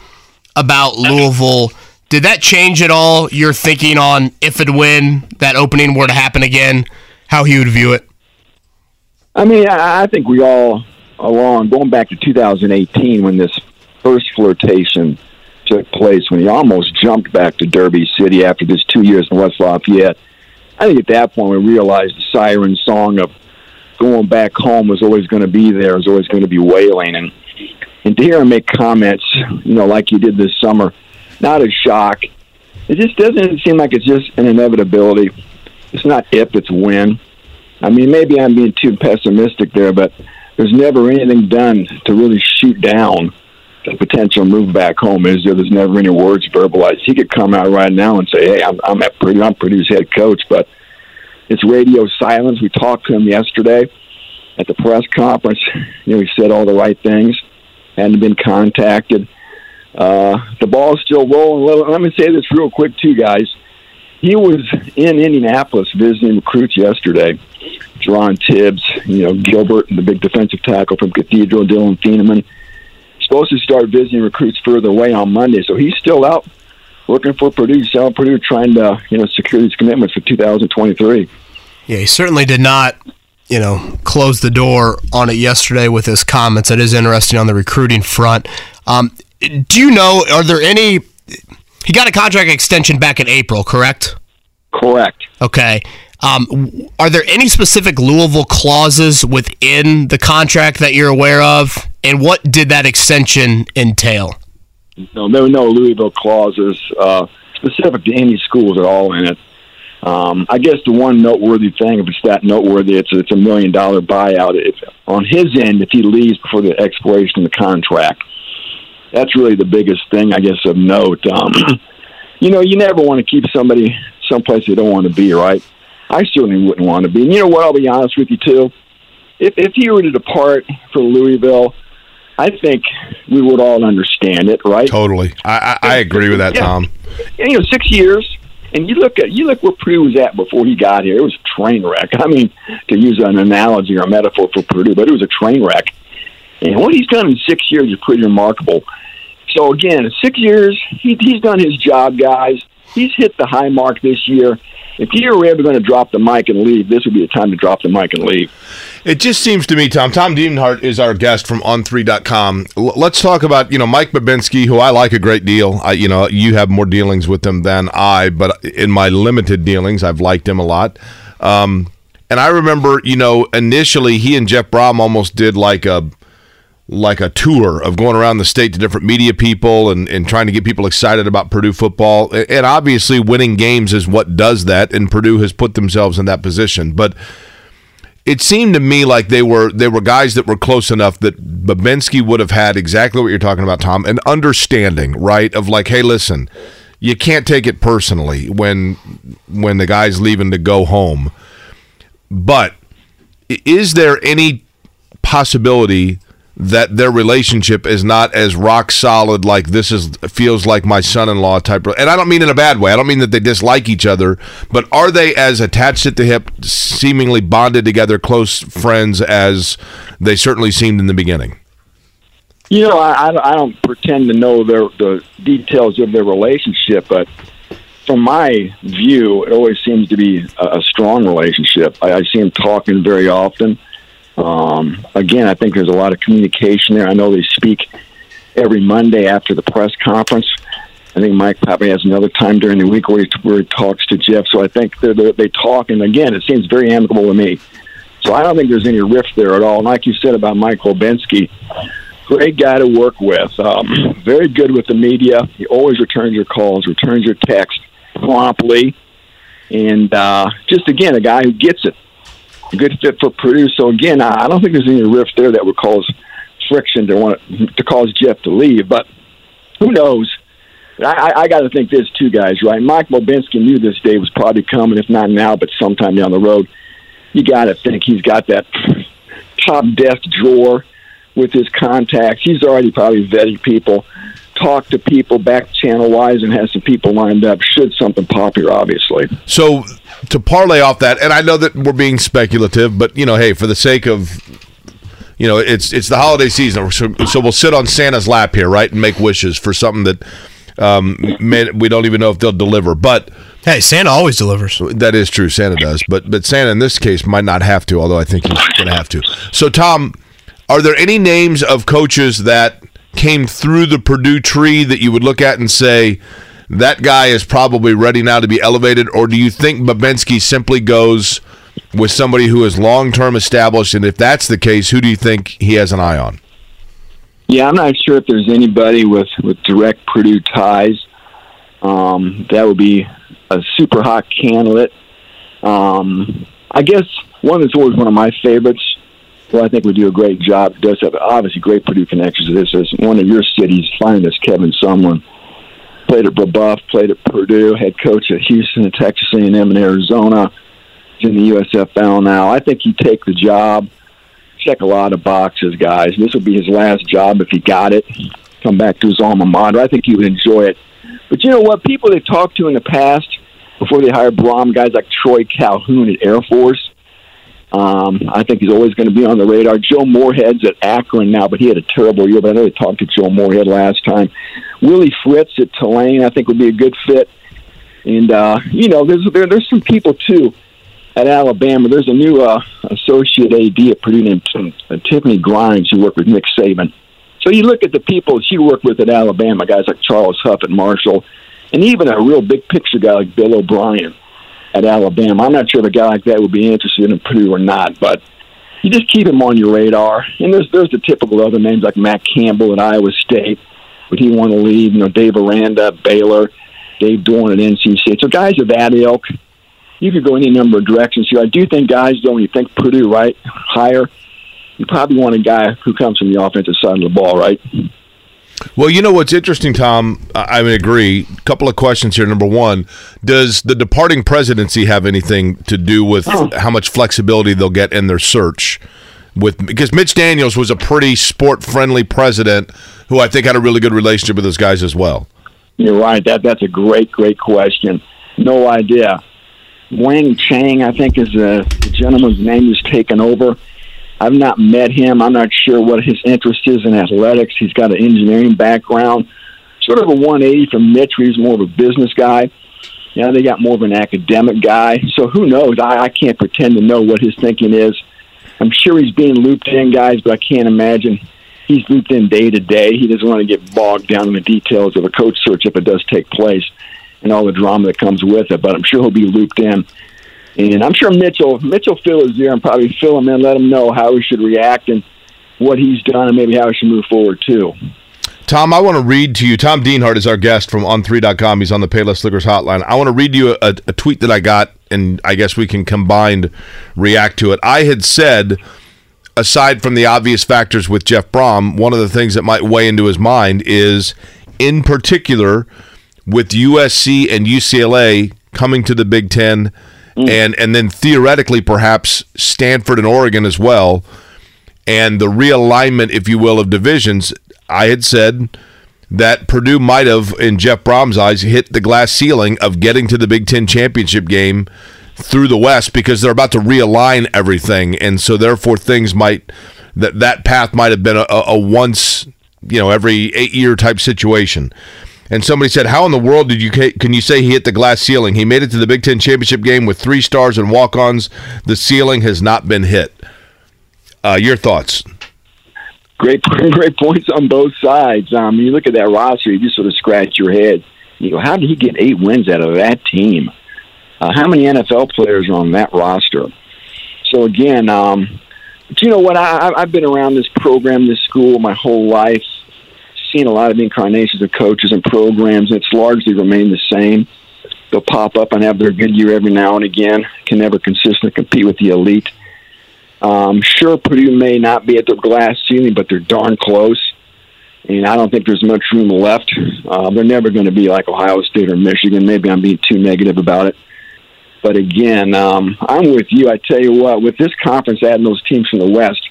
about Louisville, did that change at all your thinking on if and when that opening were to happen again, how he would view it? I mean, I I think we all along going back to 2018 when this first flirtation took place, when he almost jumped back to Derby City after this two years in West Lafayette. I think at that point we realized the siren song of going back home was always going to be there, was always going to be wailing, and and to hear him make comments, you know, like he did this summer, not a shock. It just doesn't seem like it's just an inevitability. It's not if, it's when. I mean, maybe I'm being too pessimistic there, but there's never anything done to really shoot down the potential move back home. Is there? There's never any words verbalized. He could come out right now and say, "Hey, I'm I'm at Purdue. I'm Purdue's head coach," but it's radio silence. We talked to him yesterday at the press conference. You know, he said all the right things. Hadn't been contacted. Uh, the ball's still rolling. Let me say this real quick, too, guys. He was in Indianapolis visiting recruits yesterday. Jerron Tibbs, you know, Gilbert, the big defensive tackle from Cathedral, Dillon Thieneman. Supposed to start visiting recruits further away on Monday, so he's still out looking for Purdue, South Purdue, trying to you know secure these commitments for 2023. Yeah, he certainly did not, you know, close the door on it yesterday with his comments. That is interesting on the recruiting front. Um, do you know, are there any. He got a contract extension back in April, correct? Correct. Okay. Um, are there any specific Louisville clauses within the contract that you're aware of? And what did that extension entail? No, there were no Louisville clauses uh, specific to any schools at all in it. Um, I guess the one noteworthy thing, if it's that noteworthy, it's it's a million dollar buyout. If on his end, if he leaves before the expiration of the contract, that's really the biggest thing, I guess, of note. Um, you know, you never want to keep somebody someplace they don't want to be, right? I certainly wouldn't want to be. And you know what? I'll be honest with you too. If if he were to depart for Louisville, I think we would all understand it, right? Totally. I, I, I agree with that, Yeah. Tom. And, you know, six years, and you look at you look where Purdue was at before he got here. It was a train wreck. I mean, to use an analogy or a metaphor for Purdue, but it was a train wreck. And what he's done in six years is pretty remarkable. So again, six years, he, he's done his job, guys. He's hit the high mark this year. If you were ever going to drop the mic and leave, this would be the time to drop the mic and leave. It just seems to me, Tom. Tom Dienhart is our guest from On3.com. L- let's talk about, you know, Mike Bobinski, who I like a great deal. I, you know, you have more dealings with him than I, but in my limited dealings, I've liked him a lot. Um, and I remember, you know, initially he and Jeff Brohm almost did like a like a tour of going around the state to different media people and, and trying to get people excited about Purdue football. And obviously, winning games is what does that, and Purdue has put themselves in that position. But it seemed to me like they were they were guys that were close enough that Bobinski would have had exactly what you're talking about, Tom, an understanding, right? Of like, hey, listen, you can't take it personally when when the guy's leaving to go home. But is there any possibility that their relationship is not as rock solid like this is feels like my son-in-law type and I don't mean in a bad way. I don't mean that they dislike each other but are they as attached at the hip seemingly bonded together close friends as they certainly seemed in the beginning? You know I, I don't pretend to know their, the details of their relationship but from my view it always seems to be a, a strong relationship. I, I see them talking very often um, again, I think there's a lot of communication there. I know they speak every Monday after the press conference. I think Mike probably has another time during the week where he, where he talks to Jeff. So I think they're, they're, they talk, and again, it seems very amicable to me. So I don't think there's any rift there at all. And like you said about Mike Bobinski, great guy to work with. Um, very good with the media. He always returns your calls, returns your text promptly, and uh, just again, a guy who gets it good fit for Purdue. So again, I don't think there's any rift there that would cause friction to want to cause Jeff to leave. But who knows? I, I got to think this too, guys. Right? Mike Bobinski knew this day was probably coming, if not now, but sometime down the road. You got to think he's got that top desk drawer with his contacts. He's already probably vetting people, talked to people back channel wise, and has some people lined up. Should something pop here, obviously. So to parlay off that, and I know that we're being speculative, but you know, hey, for the sake of you know, it's it's the holiday season, so, so we'll sit on Santa's lap here, right, and make wishes for something that um, may, we don't even know if they'll deliver. But hey, Santa always delivers. That is true, Santa does. But but Santa in this case might not have to, although I think he's going to have to. So Tom, are there any names of coaches that came through the Purdue tree that you would look at and say? that guy is probably ready now to be elevated, or do you think Bobinski simply goes with somebody who is long term established? And if that's the case, who do you think he has an eye on? Yeah, I'm not sure if there's anybody with, with direct Purdue ties. Um, that would be a super hot candidate. Um, I guess one that's always one of my favorites, who I think would do a great job, does have obviously great Purdue connections. This is one of your cities' finest, Kevin Sumlin played at Brebeuf, played at Purdue, head coach at Houston and Texas A&M in Arizona. In the USFL now. I think he'd take the job. Check a lot of boxes, guys. This would be his last job if he got it. Come back to his alma mater. I think he would enjoy it. But you know what? People they've talked to in the past, before they hired Brohm, guys like Troy Calhoun at Air Force, um, I think he's always going to be on the radar. Joe Moorhead's at Akron now, but he had a terrible year. But I know they talked to Joe Moorhead last time. Willie Fritz at Tulane, I think would be a good fit. And uh, you know, there's there, there's some people too at Alabama. There's a new uh, associate AD at Purdue named uh, Tiffany Grimes who worked with Nick Saban. So you look at the people she worked with at Alabama, guys like Charles Huff at Marshall, and even a real big picture guy like Bill O'Brien at Alabama. I'm not sure if a guy like that would be interested in Purdue or not, but you just keep him on your radar. And there's there's the typical other names like Matt Campbell at Iowa State. Would he want to leave? You know, Dave Aranda, Baylor, Dave Doeren at NC State. So guys of that ilk, you could go any number of directions here. I do think guys, though, when you think Purdue, right, higher, you probably want a guy who comes from the offensive side of the ball, right? Well, you know what's interesting, Tom? I would agree. A couple of questions here. Number one, does the departing presidency have anything to do with oh. how much flexibility they'll get in their search? With because Mitch Daniels was a pretty sport friendly president who I think had a really good relationship with those guys as well. You're right. That that's a great, great question. No idea. Mung Chiang, I think, is the, the gentleman's name who's taken over. I've not met him. I'm not sure what his interest is in athletics. He's got an engineering background, sort of a 180 from Mitch. He's more of a business guy. Yeah, they got more of an academic guy. So who knows? I, I can't pretend to know what his thinking is. I'm sure he's being looped in, guys, but I can't imagine he's looped in day to day. He doesn't want to get bogged down in the details of a coach search if it does take place and all the drama that comes with it. But I'm sure he'll be looped in. And I'm sure Mitchell Mitchell Phil is there and probably fill him in, let him know how he should react and what he's done and maybe how he should move forward too. Tom, I want to read to you. Tom Dienhart is our guest from On3.com. He's on the Payless Liquors hotline. I want to read you a, a tweet that I got, and I guess we can combined react to it. I had said, aside from the obvious factors with Jeff Brohm, one of the things that might weigh into his mind is, in particular, with USC and UCLA coming to the Big Ten – mm. and and then theoretically perhaps Stanford and Oregon as well. and the realignment, if you will, of divisions, I had said that Purdue might have, in Jeff Brohm's eyes, hit the glass ceiling of getting to the Big Ten championship game through the West because they're about to realign everything, and so therefore things might that that path might have been a, a once you know every eight year type situation. And somebody said, "How in the world did you can you say he hit the glass ceiling? He made it to the Big Ten championship game with three stars and walk-ons. The ceiling has not been hit." Uh, your thoughts? Great, great points on both sides. Um, you look at that roster, you just sort of scratch your head. You go, how did he get eight wins out of that team? Uh, how many NFL players are on that roster? So again, um, but you know what? I, I've been around this program, this school, my whole life, seen a lot of incarnations of coaches and programs. It's largely remained the same. They'll pop up and have their good year every now and again. Can never consistently compete with the elite. Um, sure, Purdue may not be at the glass ceiling, but they're darn close. And I don't think there's much room left. Uh, they're never going to be like Ohio State or Michigan. Maybe I'm being too negative about it. But again, um, I'm with you. I tell you what, with this conference adding those teams from the West,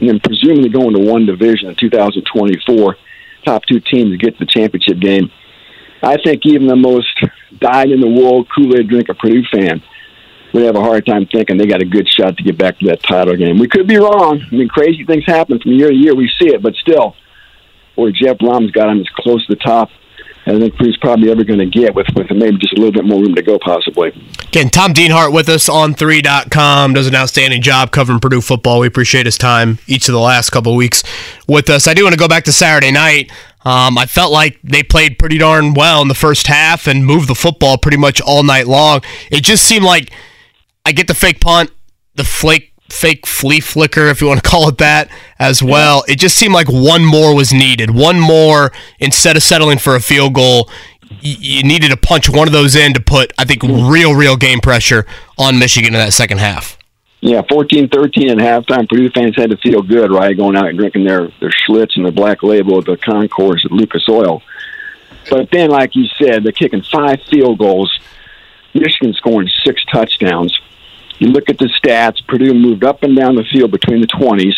and then presumably going to one division in 2024, top two teams to get to the championship game. I think even the most dyed in the wool Kool Aid drinker Purdue fan would have a hard time thinking they got a good shot to get back to that title game. We could be wrong. I mean, crazy things happen from year to year. We see it, but still, where Jeff Brohm's got him as close to the top I think he's probably ever going to get with, with maybe just a little bit more room to go, possibly. Again, Tom Dienhart with us On3.com does an outstanding job covering Purdue football. We appreciate his time each of the last couple weeks with us. I do want to go back to Saturday night. Um, I felt like they played pretty darn well in the first half and moved the football pretty much all night long. It just seemed like I get the fake punt, the flake fake flea flicker, if you want to call it that, as well. It just seemed like one more was needed. One more instead of settling for a field goal. You needed to punch one of those in to put, I think, real, real game pressure on Michigan in that second half. Yeah, 14 13 at halftime. Purdue fans had to feel good, right? Going out and drinking their, their Schlitz and their black label at the concourse at Lucas Oil. But then, like you said, they're kicking five field goals. Michigan scoring six touchdowns. You look at the stats, Purdue moved up and down the field between the 20s,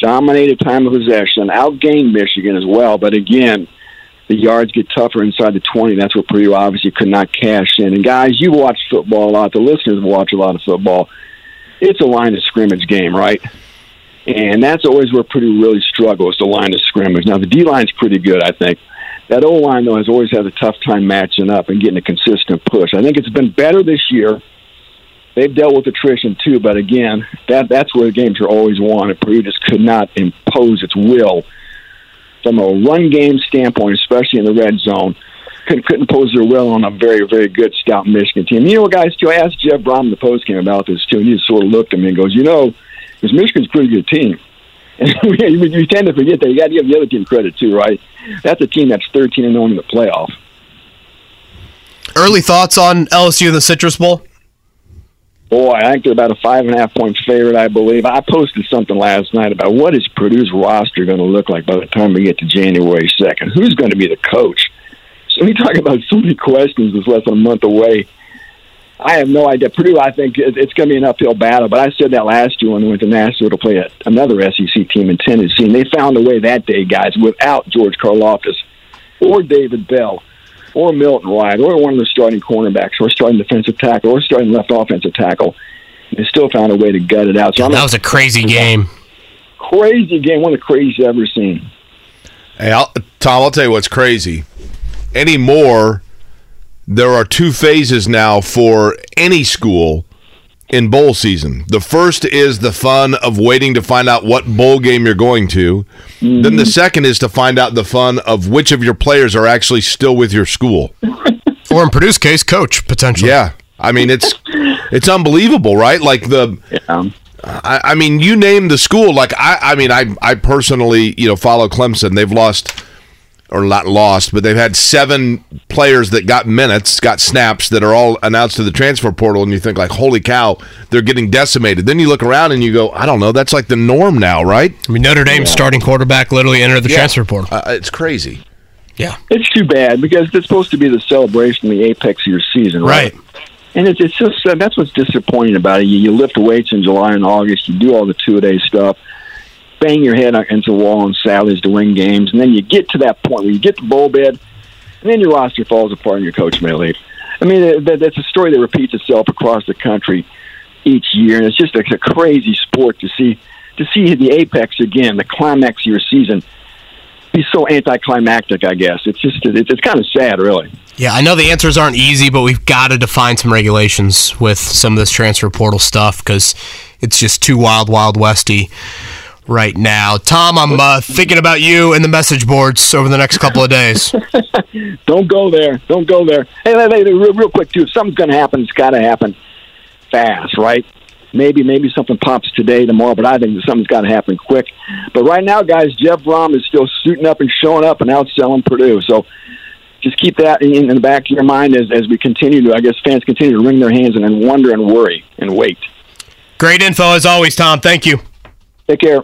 dominated time of possession, outgained Michigan as well. But again, the yards get tougher inside the 20. That's where Purdue obviously could not cash in. And guys, you watch football a lot. The listeners watch a lot of football. It's a line of scrimmage game, right? And that's always where Purdue really struggles, the line of scrimmage. Now, the D line's pretty good, I think. That O line, though, has always had a tough time matching up and getting a consistent push. I think it's been better this year they've dealt with attrition too, but again, that that's where the games are always won. And Purdue just could not impose its will from a run game standpoint, especially in the red zone. Couldn't, couldn't impose their will on a very, very good stout Michigan team. You know, guys, too, I asked Jeff Brohm in the post game about this too, and he just sort of looked at me and goes, "You know, because Michigan's a pretty good team." And you tend to forget that you got to give the other team credit too, right? That's a team that's thirteen and zero in the playoff. Early thoughts on LSU in the Citrus Bowl? Boy, I think they're about a five and a half point favorite, I believe. I posted something last night about what is Purdue's roster going to look like by the time we get to January 2nd. Who's going to be the coach? So we talk about so many questions that's less than a month away. I have no idea. Purdue, I think it's going to be an uphill battle, but I said that last year when we went to Nashville to play another SEC team in Tennessee, and they found a way that day, guys, without George Karlaftis or David Bell or Milton Wright or one of the starting cornerbacks or starting defensive tackle or starting left offensive tackle. They still found a way to gut it out. So that was a crazy game. Crazy game, one of the craziest I've ever seen. Hey, I'll, Tom, I'll tell you what's crazy. Anymore, there are two phases now for any school in bowl season. The first is the fun of waiting to find out what bowl game you're going to. Mm-hmm. Then the second is to find out the fun of which of your players are actually still with your school. or in Purdue's case, coach potentially. Yeah, I mean it's it's unbelievable, right? Like the. Yeah. I, I mean, you name the school. Like I, I mean, I, I personally, you know, follow Clemson. They've lost or not lost, but they've had seven players that got minutes, got snaps that are all announced to the transfer portal, and you think like, holy cow, they're getting decimated. Then you look around and you go, I don't know, that's like the norm now, right? I mean, Notre Dame's yeah. starting quarterback literally entered the yeah. transfer portal. Uh, it's crazy. Yeah, it's too bad because it's supposed to be the celebration, the apex of your season, right? right. And it's it's just uh, that's what's disappointing about it. You, you lift weights in July and August, you do all the two a day stuff bang your head into the wall on Saturdays to win games, and then you get to that point where you get the bowl bid, and then your roster falls apart and your coach may leave. I mean, that, that's a story that repeats itself across the country each year, and it's just a, a crazy sport to see to see the apex again, the climax of your season, be so anticlimactic. I guess it's just it's, it's kind of sad, really. Yeah, I know the answers aren't easy, but we've got to define some regulations with some of this transfer portal stuff because it's just too wild, wild westy right now. Tom, I'm uh, thinking about you and the message boards over the next couple of days. Don't go there. Don't go there. Hey, hey, hey real, real quick too. If something's going to happen, it's got to happen fast, right? Maybe maybe something pops today, tomorrow, but I think something's got to happen quick. But right now, guys, Jeff Brohm is still suiting up and showing up and outselling Purdue. So just keep that in, in the back of your mind as, as we continue to, I guess, fans continue to wring their hands and, and wonder and worry and wait. Great info as always, Tom. Thank you. Take care.